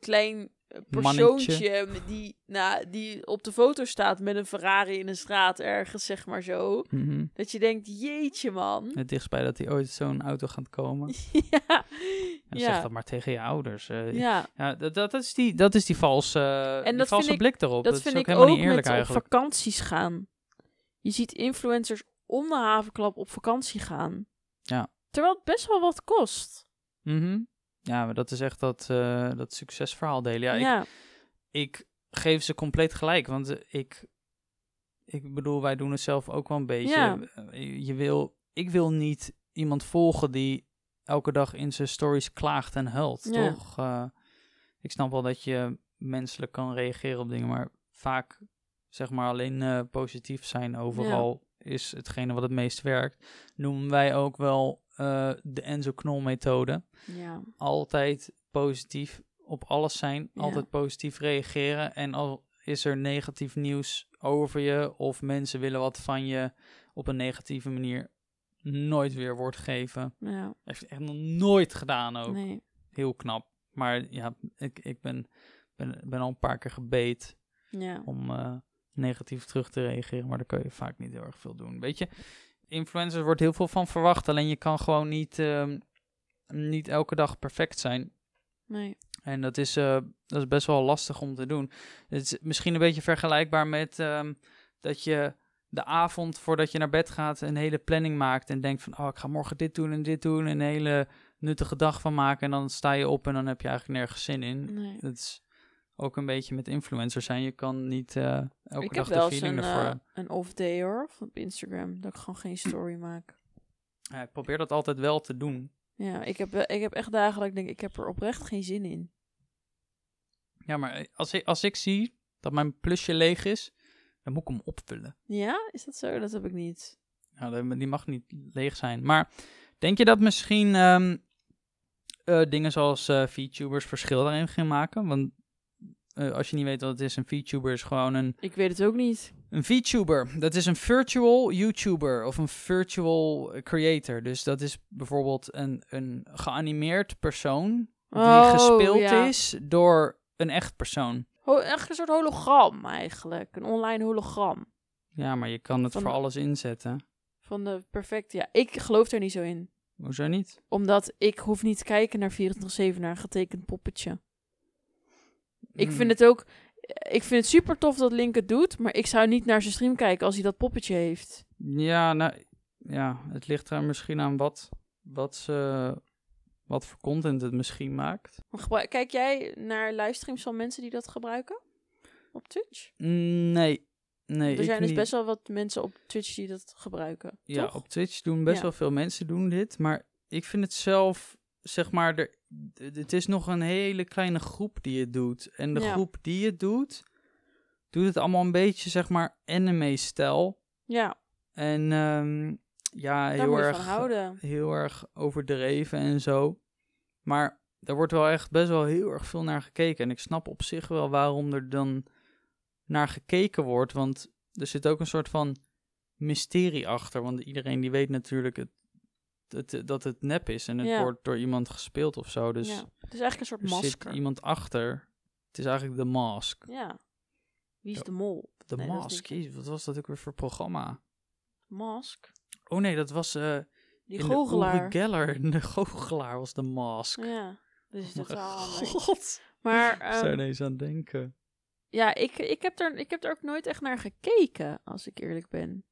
Speaker 2: klein persoontje... Die, nou, die op de foto staat met een Ferrari in een straat ergens, zeg maar zo.
Speaker 1: Mhm.
Speaker 2: Dat je denkt, jeetje, man.
Speaker 1: Het dichtstbij dat hij ooit zo'n auto gaat komen. *laughs*
Speaker 2: ja.
Speaker 1: En
Speaker 2: Ja.
Speaker 1: zeg dat maar tegen je ouders. eh.
Speaker 2: ja.
Speaker 1: Ja, dat, dat, is die, dat is die valse,
Speaker 2: En
Speaker 1: die
Speaker 2: dat
Speaker 1: valse
Speaker 2: vind ik-
Speaker 1: blik erop.
Speaker 2: Dat,
Speaker 1: is
Speaker 2: vind
Speaker 1: ook
Speaker 2: ik
Speaker 1: helemaal
Speaker 2: ook
Speaker 1: niet eerlijk
Speaker 2: met op vakanties gaan. Je ziet influencers om de havenklap op vakantie gaan.
Speaker 1: Ja.
Speaker 2: Terwijl het best wel wat kost.
Speaker 1: Mhm. Ja, maar dat is echt dat, eh, dat succesverhaal delen. Ja,
Speaker 2: Ja,
Speaker 1: Ik, ik geef ze compleet gelijk, want eh, ik, ik bedoel, wij doen het zelf ook wel een beetje.
Speaker 2: Ja.
Speaker 1: Eh, Je wil, ik wil niet iemand volgen die elke dag in zijn stories klaagt en huilt,
Speaker 2: Ja.
Speaker 1: toch? Ik snap wel dat je menselijk kan reageren op dingen, maar vaak zeg maar alleen positief zijn overal is hetgene wat het meest werkt. Noemen wij ook wel eh, de Enzo Knol methode
Speaker 2: ja.
Speaker 1: altijd positief op alles zijn,
Speaker 2: Ja.
Speaker 1: altijd positief reageren. En al is er negatief nieuws over je of mensen willen wat van je op een negatieve manier, nooit weer woord geven.
Speaker 2: ja.
Speaker 1: Heeft echt nog nooit gedaan ook.
Speaker 2: Nee.
Speaker 1: Heel knap. Maar ja, ik, ik ben, ben, ben al een paar keer gebeet
Speaker 2: Ja.
Speaker 1: om eh, negatief terug te reageren. Maar daar kun je vaak niet heel erg veel doen. Weet je, influencers wordt heel veel van verwacht. Alleen je kan gewoon niet, ehm, niet elke dag perfect zijn.
Speaker 2: Nee.
Speaker 1: En dat is, eh, dat is best wel lastig om te doen. Het is misschien een beetje vergelijkbaar met ehm, dat je de avond voordat je naar bed gaat een hele planning maakt. En denkt van, oh, ik ga morgen dit doen en dit doen. En een hele nuttige dag van maken. En dan sta je op en dan heb je eigenlijk nergens zin in.
Speaker 2: nee.
Speaker 1: Dat is ook een beetje met influencers zijn. Je kan niet eh, elke
Speaker 2: ik heb
Speaker 1: dag
Speaker 2: wel
Speaker 1: de feeling
Speaker 2: een,
Speaker 1: ervoor.
Speaker 2: eh, een off day hoor, op Instagram. Dat ik gewoon geen story maak.
Speaker 1: Ja, ik probeer dat altijd wel te doen.
Speaker 2: Ja, ik heb, ik heb echt dagen dat ik denk, ik heb er oprecht geen zin in.
Speaker 1: Ja, maar eh, als ik, als ik zie dat mijn plusje leeg is, dan moet ik hem opvullen.
Speaker 2: Ja, is dat zo? Dat heb ik niet.
Speaker 1: Ja, die mag niet leeg zijn. Maar denk je dat misschien ehm, eh, dingen zoals eh VTubers verschil daarin gaan maken? Want eh, als je niet weet wat het is, een VTuber is gewoon een...
Speaker 2: Ik weet het ook niet.
Speaker 1: Een VTuber, dat is een virtual YouTuber of een virtual creator. Dus dat is bijvoorbeeld een, een geanimeerd persoon die
Speaker 2: Oh,
Speaker 1: gespeeld
Speaker 2: ja.
Speaker 1: is door een echt persoon.
Speaker 2: Ho echt een soort hologram eigenlijk. Een online hologram.
Speaker 1: Ja, maar je kan het
Speaker 2: Van
Speaker 1: voor
Speaker 2: de-
Speaker 1: alles inzetten.
Speaker 2: Van de perfecte. Ja, ik geloof er niet zo in.
Speaker 1: Hoezo niet?
Speaker 2: Omdat ik hoef niet te kijken naar 24-7 naar een getekend poppetje. Ik
Speaker 1: Hmm.
Speaker 2: vind het ook. Ik vind het super tof dat Link het doet. Maar ik zou niet naar zijn stream kijken als hij dat poppetje heeft.
Speaker 1: Ja, nou, ja, het ligt er misschien aan wat, wat, ze, wat voor content het misschien maakt.
Speaker 2: Kijk jij naar livestreams van mensen die dat gebruiken? Op Twitch?
Speaker 1: Mm, Nee, nee.
Speaker 2: er zijn dus
Speaker 1: niet.
Speaker 2: best wel wat mensen op Twitch die dat gebruiken.
Speaker 1: Ja,
Speaker 2: toch?
Speaker 1: op Twitch doen best
Speaker 2: Ja.
Speaker 1: wel veel mensen doen dit. Maar ik vind het zelf, zeg maar, er, het is nog een hele kleine groep die het doet. En de
Speaker 2: Ja.
Speaker 1: groep die het doet, doet het allemaal een beetje, zeg maar, anime-stijl.
Speaker 2: Ja,
Speaker 1: En ehm, ja,
Speaker 2: daar
Speaker 1: heel erg, heel erg overdreven en zo. Maar daar wordt wel echt best wel heel erg veel naar gekeken. En ik snap op zich wel waarom er dan naar gekeken wordt. Want er zit ook een soort van mysterie achter. Want iedereen die weet natuurlijk het, het, dat het nep is. En het
Speaker 2: Ja.
Speaker 1: wordt door iemand gespeeld of zo. Dus
Speaker 2: ja. Het is eigenlijk een soort
Speaker 1: er zit
Speaker 2: masker.
Speaker 1: iemand achter. Het is eigenlijk de mask.
Speaker 2: Ja. Wie is de mol?
Speaker 1: De
Speaker 2: Nee,
Speaker 1: mask. Jezus, wat was dat ook weer voor programma?
Speaker 2: Mask?
Speaker 1: Oh nee, dat was eh
Speaker 2: Die goochelaar.
Speaker 1: de Geller. *laughs* De goochelaar was de mask.
Speaker 2: Ja, dat is
Speaker 1: Oh. God.
Speaker 2: Maar *laughs*
Speaker 1: Ik zou
Speaker 2: ehm,
Speaker 1: ineens aan denken.
Speaker 2: ja, ik, ik, heb er, ik heb er ook nooit echt naar gekeken, als ik eerlijk ben.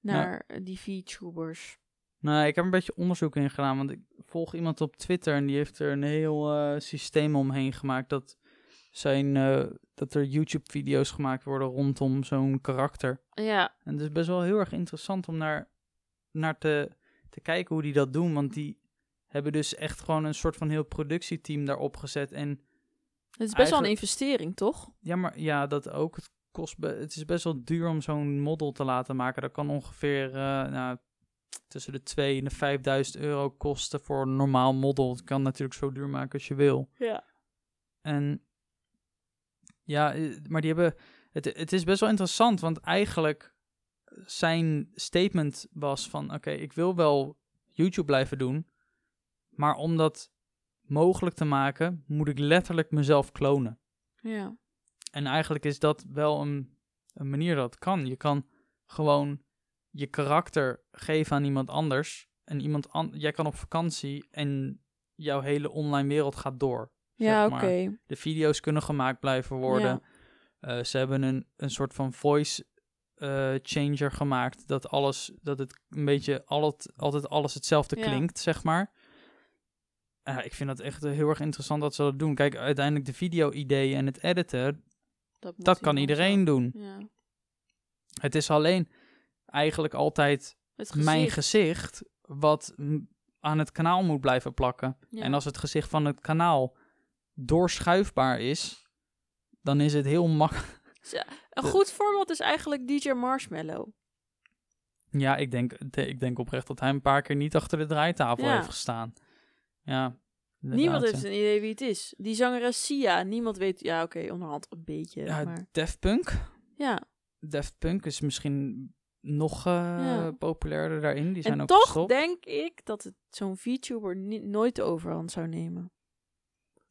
Speaker 2: Naar eh, die VTubers.
Speaker 1: Nou, ik heb een beetje onderzoek in gedaan, want ik volg iemand op Twitter en die heeft er een heel eh, systeem omheen gemaakt dat, zijn, eh, dat er YouTube-video's gemaakt worden rondom zo'n karakter.
Speaker 2: Ja,
Speaker 1: En het is best wel heel erg interessant om naar, naar te, te kijken hoe die dat doen, want die hebben dus echt gewoon een soort van heel productieteam daarop gezet. En
Speaker 2: het is best wel een investering, toch?
Speaker 1: ja, maar ja, dat ook. Het, kost het is best wel duur om zo'n model te laten maken. Dat kan ongeveer eh, nou, tussen de 2 en de 5000 euro kosten voor een normaal model. Het kan natuurlijk zo duur maken als je wil.
Speaker 2: Ja.
Speaker 1: En ja, eh, maar die hebben. Het, het is best wel interessant, want eigenlijk zijn statement was van: oké, ik wil wel YouTube blijven doen, maar om dat mogelijk te maken, moet ik letterlijk mezelf klonen.
Speaker 2: Ja.
Speaker 1: En eigenlijk is dat wel een, een manier dat het kan. Je kan gewoon je karakter geven aan iemand anders. En iemand an jij kan op vakantie en jouw hele online wereld gaat door.
Speaker 2: Ja, oké.
Speaker 1: De video's kunnen gemaakt blijven worden.
Speaker 2: Ja.
Speaker 1: Eh, ze hebben een, een soort van voice eh, changer gemaakt. Dat alles, dat het een beetje altijd, altijd alles hetzelfde
Speaker 2: Ja.
Speaker 1: klinkt, zeg maar. Ik vind dat echt heel erg interessant dat ze dat doen. Kijk, uiteindelijk de video-ideeën en het editen,
Speaker 2: Dat,
Speaker 1: kan iedereen
Speaker 2: zo-
Speaker 1: doen.
Speaker 2: Ja.
Speaker 1: Het is alleen eigenlijk altijd
Speaker 2: gezicht.
Speaker 1: mijn gezicht wat aan het kanaal moet blijven plakken.
Speaker 2: Ja.
Speaker 1: En als het gezicht van het kanaal doorschuifbaar is, dan is het heel makkelijk. *laughs*
Speaker 2: Een goed voorbeeld is eigenlijk DJ Marshmallow.
Speaker 1: Ja, ik denk, de- ik denk oprecht dat hij een paar keer niet achter de draaitafel
Speaker 2: Ja.
Speaker 1: heeft gestaan. Ja.
Speaker 2: Niemand heeft een idee wie het is. Die zangeres Sia, niemand weet... Ja, oké, onderhand een beetje,
Speaker 1: Ja,
Speaker 2: maar...
Speaker 1: Daft Punk.
Speaker 2: Ja,
Speaker 1: Daft Punk is misschien nog eh,
Speaker 2: Ja.
Speaker 1: populairder daarin. Die zijn
Speaker 2: en
Speaker 1: ook
Speaker 2: toch
Speaker 1: gestopt.
Speaker 2: denk ik dat het zo'n VTuber nooit de overhand zou nemen.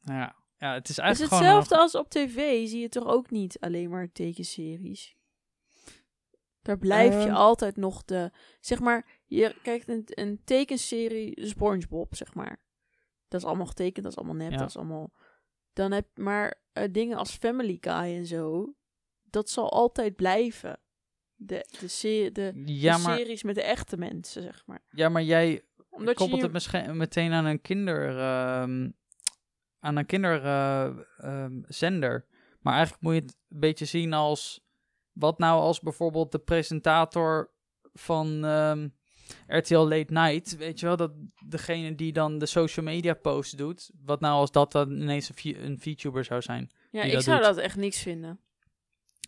Speaker 1: Ja, ja het is
Speaker 2: Het is
Speaker 1: eigenlijk gewoon...
Speaker 2: hetzelfde als op tv. Zie je toch ook niet alleen maar tekenseries? Daar blijf je
Speaker 1: Ehm.
Speaker 2: altijd nog de... Zeg maar, je kijkt een, een tekenserie SpongeBob, zeg maar. Dat is allemaal getekend, dat is allemaal nep,
Speaker 1: Ja.
Speaker 2: dat is allemaal... Dan heb maar eh, dingen als Family Guy en zo... Dat zal altijd blijven. De, de, se- de,
Speaker 1: ja,
Speaker 2: de
Speaker 1: maar,
Speaker 2: series met de echte mensen, zeg maar.
Speaker 1: ja, maar jij
Speaker 2: Omdat
Speaker 1: koppelt het misschien meteen aan een kinder... ehm, aan een kinderzender. maar eigenlijk moet je het een beetje zien als... Wat nou als bijvoorbeeld de presentator van ehm, RTL Late Night... Weet je wel, dat degene die dan de social media posts doet... Wat nou als dat dan ineens een, een VTuber zou zijn?
Speaker 2: Ja, ik zou
Speaker 1: doet.
Speaker 2: dat echt niks vinden.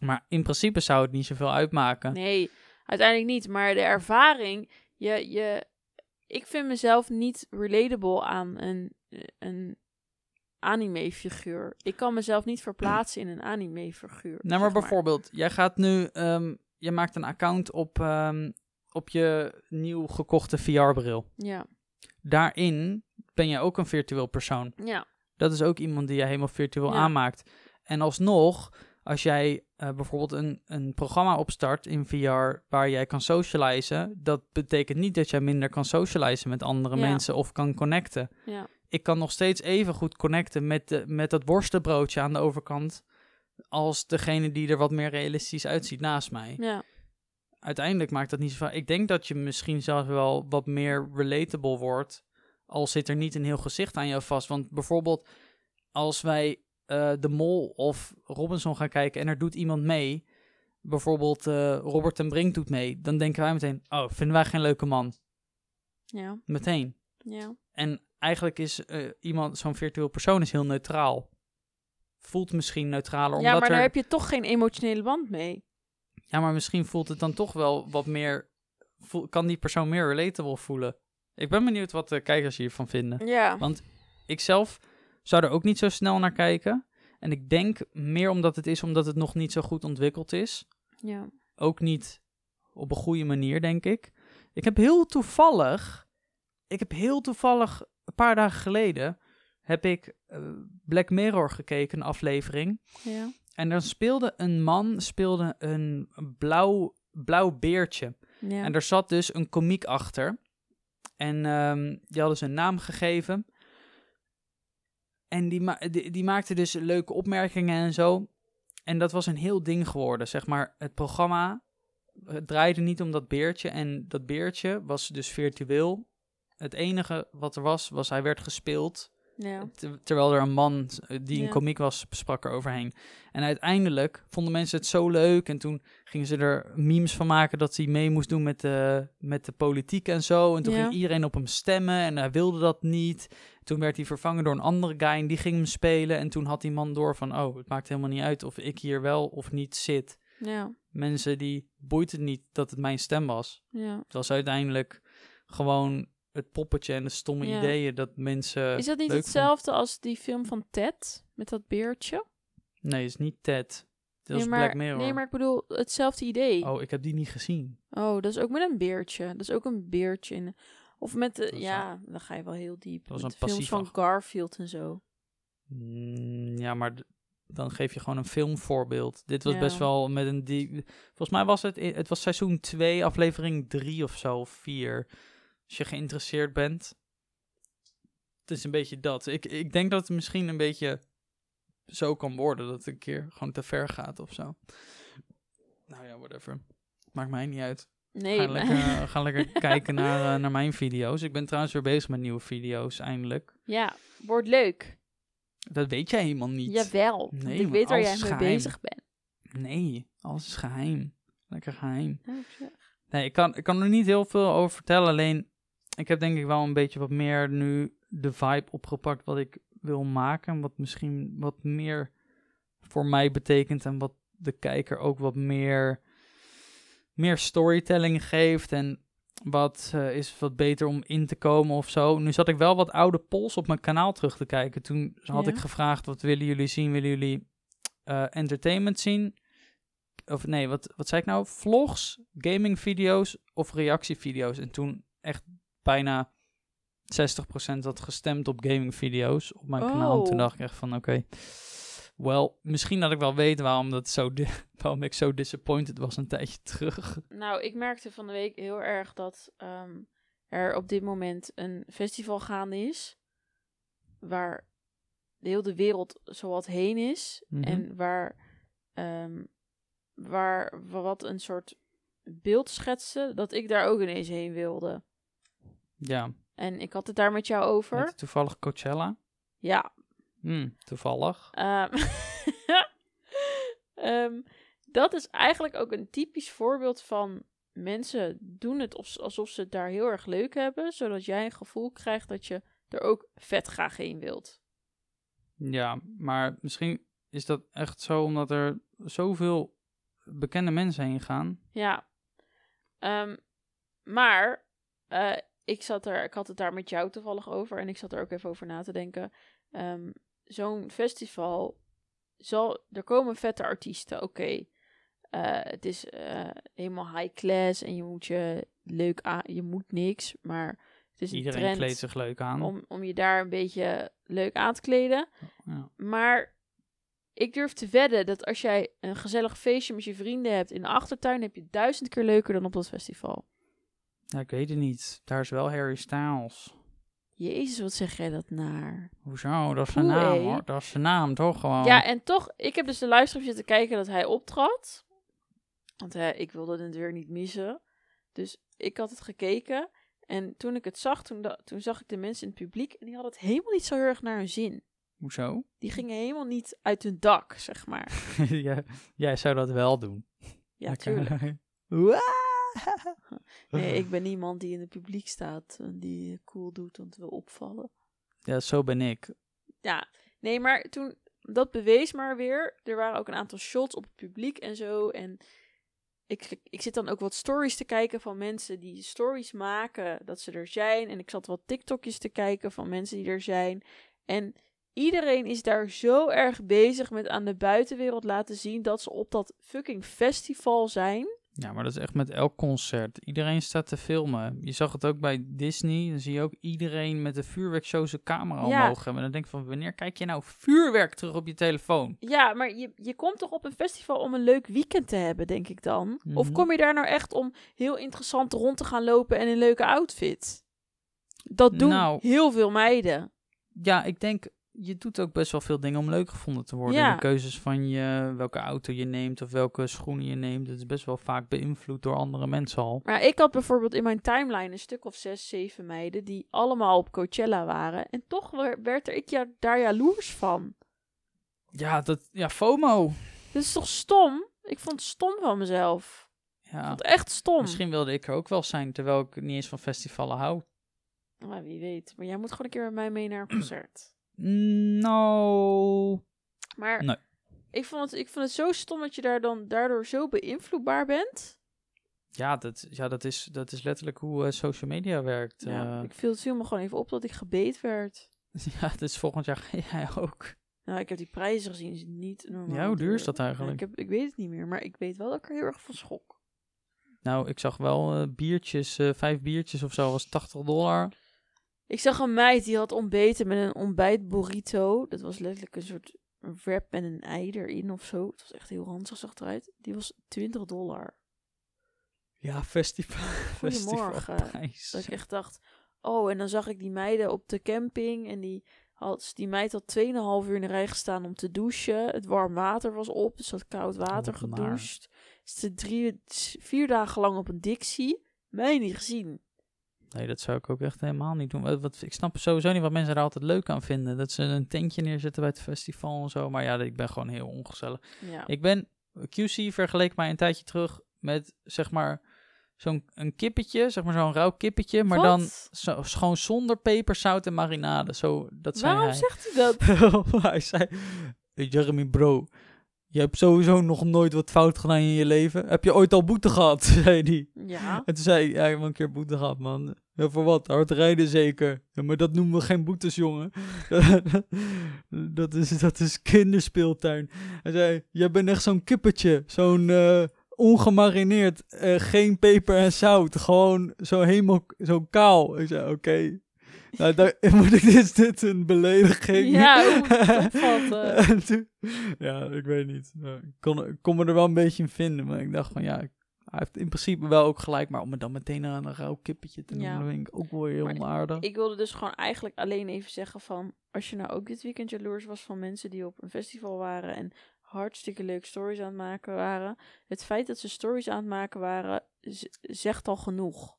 Speaker 1: Maar in principe zou het niet zoveel uitmaken.
Speaker 2: Nee, uiteindelijk niet. Maar de ervaring, je, je, ik vind mezelf niet relatable aan een, een anime-figuur. Ik kan mezelf niet verplaatsen in een anime-figuur.
Speaker 1: Nou, maar bijvoorbeeld, jij gaat nu, ehm, je maakt een account op, ehm, op je nieuw gekochte VR-bril.
Speaker 2: Ja,
Speaker 1: Daarin ben je ook een virtueel persoon.
Speaker 2: ja,
Speaker 1: Dat is ook iemand die je helemaal virtueel
Speaker 2: Ja.
Speaker 1: aanmaakt. En alsnog, als jij eh, bijvoorbeeld een, een programma opstart in VR waar jij kan socializen, dat betekent niet dat jij minder kan socializen met andere
Speaker 2: Ja.
Speaker 1: mensen of kan connecten.
Speaker 2: ja.
Speaker 1: ik kan nog steeds even goed connecten met, de, met dat worstenbroodje aan de overkant. Als degene die er wat meer realistisch uitziet naast mij.
Speaker 2: ja.
Speaker 1: Uiteindelijk maakt dat niet zoveel. Ik denk dat je misschien zelfs wel wat meer relatable wordt. Al zit er niet een heel gezicht aan jou vast. Want bijvoorbeeld, als wij eh, De Mol of Robinson gaan kijken en er doet iemand mee. Bijvoorbeeld eh, Robert ten Brink doet mee. Dan denken wij meteen: Oh, vinden wij geen leuke man?
Speaker 2: ja.
Speaker 1: Meteen.
Speaker 2: ja.
Speaker 1: En eigenlijk is eh, iemand, zo'n virtueel persoon, is heel neutraal. Voelt misschien neutraler, omdat
Speaker 2: ja, maar
Speaker 1: er...
Speaker 2: daar heb je toch geen emotionele band mee.
Speaker 1: Ja, maar misschien voelt het dan toch wel wat meer... Voel, kan die persoon meer relatable voelen? Ik ben benieuwd wat de kijkers hiervan vinden.
Speaker 2: Ja,
Speaker 1: Want ik zelf zou er ook niet zo snel naar kijken. En ik denk meer omdat het is omdat het nog niet zo goed ontwikkeld is.
Speaker 2: ja.
Speaker 1: Ook niet op een goede manier, denk ik. Ik heb heel toevallig... Ik heb heel toevallig een paar dagen geleden... heb ik eh, Black Mirror gekeken, een aflevering.
Speaker 2: ja.
Speaker 1: En dan speelde een man speelde een blauw, blauw beertje.
Speaker 2: ja.
Speaker 1: En er zat dus een komiek achter. En ehm, die hadden ze een naam gegeven. En die, ma die, die maakte dus leuke opmerkingen en zo. En dat was een heel ding geworden. Zeg maar, het programma draaide niet om dat beertje. En dat beertje was dus virtueel. Het enige wat er was, was hij werd gespeeld
Speaker 2: ja.
Speaker 1: Ter- terwijl er een man eh, die een
Speaker 2: Ja.
Speaker 1: komiek was, sprak er overheen. En uiteindelijk vonden mensen het zo leuk. En toen gingen ze er memes van maken dat hij mee moest doen met de, met de politiek en zo. En toen
Speaker 2: Ja.
Speaker 1: ging iedereen op hem stemmen en hij wilde dat niet. Toen werd hij vervangen door een andere guy en die ging hem spelen. En toen had die man door van, oh, het maakt helemaal niet uit of ik hier wel of niet zit.
Speaker 2: ja.
Speaker 1: Mensen die boeit het niet dat het mijn stem was.
Speaker 2: ja.
Speaker 1: Het was uiteindelijk gewoon het poppetje en de stomme
Speaker 2: Ja.
Speaker 1: ideeën dat mensen
Speaker 2: Is dat niet
Speaker 1: vonden.
Speaker 2: hetzelfde als die film van Ted? Met dat beertje?
Speaker 1: Nee, is niet Ted. Dat is
Speaker 2: nee, maar,
Speaker 1: Black Mirror.
Speaker 2: Nee, maar ik bedoel hetzelfde idee. Oh.
Speaker 1: Oh, ik heb die niet gezien.
Speaker 2: dat is ook met een beertje. Dat is ook een beertje. In, of met de,
Speaker 1: Dat is
Speaker 2: ja, dan ga je wel heel diep.
Speaker 1: was
Speaker 2: Met
Speaker 1: een
Speaker 2: films van Garfield en zo.
Speaker 1: Mm, ja, maar dan geef je gewoon een filmvoorbeeld. Dit was
Speaker 2: Ja.
Speaker 1: best wel met een die. Volgens mij was het. Het was seizoen 2, aflevering 3 of zo, of 4. Als je geïnteresseerd bent. Het is een beetje dat. Ik, ik denk dat het misschien een beetje zo kan worden. Dat het een keer gewoon te ver gaat of zo. Nou ja, whatever. Maakt mij niet uit.
Speaker 2: Nee,
Speaker 1: ga,
Speaker 2: maar-
Speaker 1: lekker, *laughs* ga lekker kijken naar, eh, naar mijn video's. Ik ben trouwens weer bezig met nieuwe video's, eindelijk.
Speaker 2: ja, wordt leuk.
Speaker 1: Dat weet jij helemaal niet.
Speaker 2: Jawel.
Speaker 1: Nee,
Speaker 2: ik weet waar jij mee bezig bent.
Speaker 1: Nee, alles is geheim. Lekker geheim.
Speaker 2: Zeg.
Speaker 1: Nee, ik kan, ik kan er niet heel veel over vertellen. Alleen, ik heb denk ik wel een beetje wat meer nu de vibe opgepakt wat ik wil maken. Wat misschien wat meer voor mij betekent. En wat de kijker ook wat meer, meer storytelling geeft. En wat eh, is wat beter om in te komen of zo. Nu zat ik wel wat oude polls op mijn kanaal terug te kijken. Toen had
Speaker 2: Ja.
Speaker 1: ik gevraagd, wat willen jullie zien? Willen jullie eh, entertainment zien? Of nee, wat, wat zei ik nou? Vlogs, gaming video's of reactievideo's? En toen echt bijna 60% had gestemd op gaming video's op mijn kanaal. En Toen
Speaker 2: Oh.
Speaker 1: dacht ik echt van, oké, wel, misschien dat ik wel weet waarom, dat zo *laughs* waarom ik zo disappointed was een tijdje *laughs* terug.
Speaker 2: Nou, ik merkte van de week heel erg dat ehm, er op dit moment een festival gaande is. Waar de hele wereld zowat heen is.
Speaker 1: Mhm.
Speaker 2: En waar, ehm, waar wa- wat een soort beeld schetste dat ik daar ook ineens heen wilde.
Speaker 1: Ja,
Speaker 2: En ik had het daar met jou over.
Speaker 1: met toevallig Coachella.
Speaker 2: Ja.
Speaker 1: Hm, toevallig. *laughs*
Speaker 2: ehm, dat is eigenlijk ook een typisch voorbeeld van mensen doen het of- alsof ze het daar heel erg leuk hebben, zodat jij een gevoel krijgt dat je er ook vet graag heen wilt.
Speaker 1: Ja, maar misschien is dat echt zo omdat er zoveel bekende mensen heen gaan.
Speaker 2: Ja. Ehm, maar eh, ik, zat er, ik had het daar met jou toevallig over en ik zat er ook even over na te denken. Ehm, Zo'n festival, zal, er komen vette artiesten, oké. Eh, het is eh, helemaal high class en je moet je leuk aan, je moet niks, maar het is een
Speaker 1: Iedereen
Speaker 2: trend
Speaker 1: kleedt zich leuk aan.
Speaker 2: om, om je daar een beetje leuk aan te kleden.
Speaker 1: Ja.
Speaker 2: Maar ik durf te wedden dat als jij een gezellig feestje met je vrienden hebt in de achtertuin, heb je duizend keer leuker dan op dat festival.
Speaker 1: Ja, ik weet het niet. Daar is wel Harry Styles.
Speaker 2: Jezus, wat zeg jij dat naar?
Speaker 1: Hoezo? Dat is zijn naam hoor. Dat is zijn naam toch gewoon?
Speaker 2: Ja, en toch, ik heb dus de livestream zitten kijken dat hij optrad. Want hè, ik wilde het weer niet missen. Dus ik had het gekeken. En toen ik het zag, toen, toen zag ik de mensen in het publiek. En die hadden het helemaal niet zo heel erg naar hun zin.
Speaker 1: Hoezo?
Speaker 2: Die gingen helemaal niet uit hun dak, zeg maar. *laughs*
Speaker 1: jij, jij zou dat wel doen.
Speaker 2: Ja,
Speaker 1: Lekker. *laughs*
Speaker 2: Nee, ik ben iemand die in het publiek staat. En die cool doet om te wil opvallen.
Speaker 1: Ja, zo ben ik.
Speaker 2: Ja, nee, maar toen, dat bewees maar weer. Er waren ook een aantal shots op het publiek en zo. En ik, ik zit dan ook wat stories te kijken van mensen die stories maken dat ze er zijn. En ik zat wat TikTokjes te kijken van mensen die er zijn. En iedereen is daar zo erg bezig met aan de buitenwereld laten zien dat ze op dat fucking festival zijn.
Speaker 1: Ja, maar dat is echt met elk concert. Iedereen staat te filmen. Je zag het ook bij Disney. Dan zie je ook iedereen met de vuurwerkshow zijn camera
Speaker 2: Ja.
Speaker 1: omhoog hebben. En dan denk ik van, wanneer kijk je nou vuurwerk terug op je telefoon?
Speaker 2: Ja, maar je, je komt toch op een festival om een leuk weekend te hebben, denk ik dan? Of
Speaker 1: Mhm.
Speaker 2: kom je daar nou echt om heel interessant rond te gaan lopen en een leuke outfit? Dat doen
Speaker 1: Nou.
Speaker 2: heel veel meiden.
Speaker 1: Ja, ik denk, je doet ook best wel veel dingen om leuk gevonden te worden.
Speaker 2: Ja.
Speaker 1: De keuzes van je, welke auto je neemt of welke schoenen je neemt. Dat is best wel vaak beïnvloed door andere mensen al.
Speaker 2: Maar ik had bijvoorbeeld in mijn timeline een stuk of zes, zeven meiden die allemaal op Coachella waren. En toch wer- werd er ik ja, daar jaloers van.
Speaker 1: Ja, dat, ja, FOMO.
Speaker 2: Dit is toch stom? Ik vond het stom van mezelf. Ik
Speaker 1: Ja,
Speaker 2: vond het echt stom.
Speaker 1: misschien wilde ik er ook wel zijn, terwijl ik niet eens van festivalen hou.
Speaker 2: Maar wie weet. Maar jij moet gewoon een keer met mij mee naar een concert.
Speaker 1: Nou,
Speaker 2: Maar
Speaker 1: Nee.
Speaker 2: ik, vond het, ik vond het zo stom dat je daar dan daardoor zo beïnvloedbaar bent.
Speaker 1: ja, dat, ja dat, is, dat is letterlijk hoe eh, social media werkt.
Speaker 2: Ja,
Speaker 1: Eh,
Speaker 2: ik viel, het me gewoon even op dat ik gebeet werd. *laughs*
Speaker 1: ja, dus volgend jaar ga jij ook.
Speaker 2: Nou, ik heb die prijzen gezien, is niet normaal.
Speaker 1: Ja, hoe duur is dat
Speaker 2: Ja,
Speaker 1: eigenlijk?
Speaker 2: ik, heb, ik weet het niet meer, maar ik weet wel dat ik er heel erg van schrok.
Speaker 1: Nou, ik zag wel eh, biertjes, eh, vijf biertjes of zo, was 80 dollar.
Speaker 2: Ik zag een meid die had ontbeten met een ontbijt burrito. Dat was letterlijk een soort wrap met een ei erin of zo. Het was echt heel ranzig, zag eruit. Die was 20 dollar.
Speaker 1: Ja, festival.
Speaker 2: Goedemorgen. Dat ik echt dacht, oh, en dan zag ik die meiden op de camping en die, had, die meid had 2,5 uur in de rij gestaan om te douchen. Het warm water was op, dus had koud water
Speaker 1: Wat naar.
Speaker 2: gedoucht. Ze drie, vier dagen lang op een Dixie. Mij niet gezien.
Speaker 1: Nee, dat zou ik ook echt helemaal niet doen. Wat, wat, ik snap sowieso niet wat mensen er altijd leuk aan vinden. Dat ze een tentje neerzetten bij het festival en zo. Maar ja, ik ben gewoon heel ongezellig.
Speaker 2: Ja.
Speaker 1: Ik ben, QC vergeleek mij een tijdje terug met, zeg maar, zo'n een kippetje. Zeg maar zo'n rauw kippetje. Maar
Speaker 2: Wat?
Speaker 1: dan zo, gewoon zonder peper, zout en marinade. Zo, dat zei
Speaker 2: Waarom
Speaker 1: hij.
Speaker 2: zegt hij dat? *laughs*
Speaker 1: hij zei, "Hey, Jeremy bro, je hebt sowieso nog nooit wat fout gedaan in je leven. Heb je ooit al boete gehad? *laughs* zei hij.
Speaker 2: Ja.
Speaker 1: En toen zei hij, ja, ik heb een keer boete gehad, man. Ja, voor wat? Hard rijden zeker. Ja, maar dat noemen we geen boetes, jongen. *laughs* dat, is, dat is kinderspeeltuin. Hij zei, jij bent echt zo'n kippetje. Zo'n eh, ongemarineerd, eh, geen peper en zout. Gewoon zo helemaal zo kaal. Ik zei, oké. Nou, daar, *laughs* moet ik dit, dit een belediging?
Speaker 2: Ja, hoe moet
Speaker 1: toen- ja, ik weet niet. Ik kon, ik kon me er wel een beetje in vinden, maar ik dacht van ja, hij heeft in principe wel ook gelijk, maar om me dan meteen aan een rauw kippetje te noemen,
Speaker 2: Ja.
Speaker 1: dat vind ik ook wel heel
Speaker 2: Maar
Speaker 1: onaardig.
Speaker 2: Ik wilde dus gewoon eigenlijk alleen even zeggen van... Als je nou ook dit weekend jaloers was van mensen die op een festival waren... en hartstikke leuke stories aan het maken waren... Het feit dat ze stories aan het maken waren, zegt al genoeg.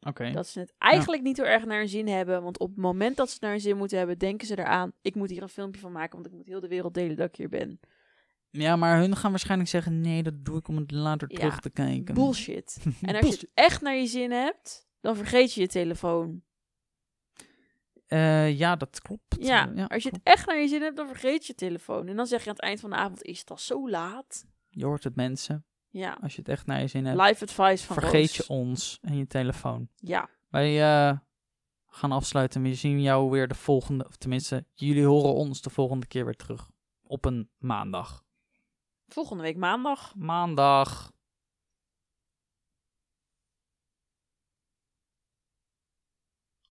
Speaker 1: Oké.
Speaker 2: Dat ze het eigenlijk niet heel erg naar hun zin hebben. Want op het moment dat ze het naar hun zin moeten hebben, denken ze eraan... Ik moet hier een filmpje van maken, want ik moet heel de wereld delen dat ik hier ben.
Speaker 1: Ja, maar hun gaan waarschijnlijk zeggen, nee, dat doe ik om het later
Speaker 2: Ja,
Speaker 1: terug te kijken.
Speaker 2: Bullshit. *laughs* En als je het echt naar je zin hebt, dan vergeet je je telefoon.
Speaker 1: Eh, ja, dat klopt.
Speaker 2: Ja,
Speaker 1: Eh,
Speaker 2: als je het echt naar je zin hebt, dan vergeet je je telefoon. En dan zeg je aan het eind van de avond, is het al zo laat?
Speaker 1: Je hoort het mensen.
Speaker 2: Ja,
Speaker 1: Als je het echt naar je zin hebt,
Speaker 2: live advice van
Speaker 1: vergeet
Speaker 2: Roos.
Speaker 1: je ons en je telefoon.
Speaker 2: Ja,
Speaker 1: Wij eh, gaan afsluiten. We zien jou weer de volgende, of tenminste, jullie horen ons de volgende keer weer terug. Op een maandag.
Speaker 2: Volgende week maandag.
Speaker 1: Maandag.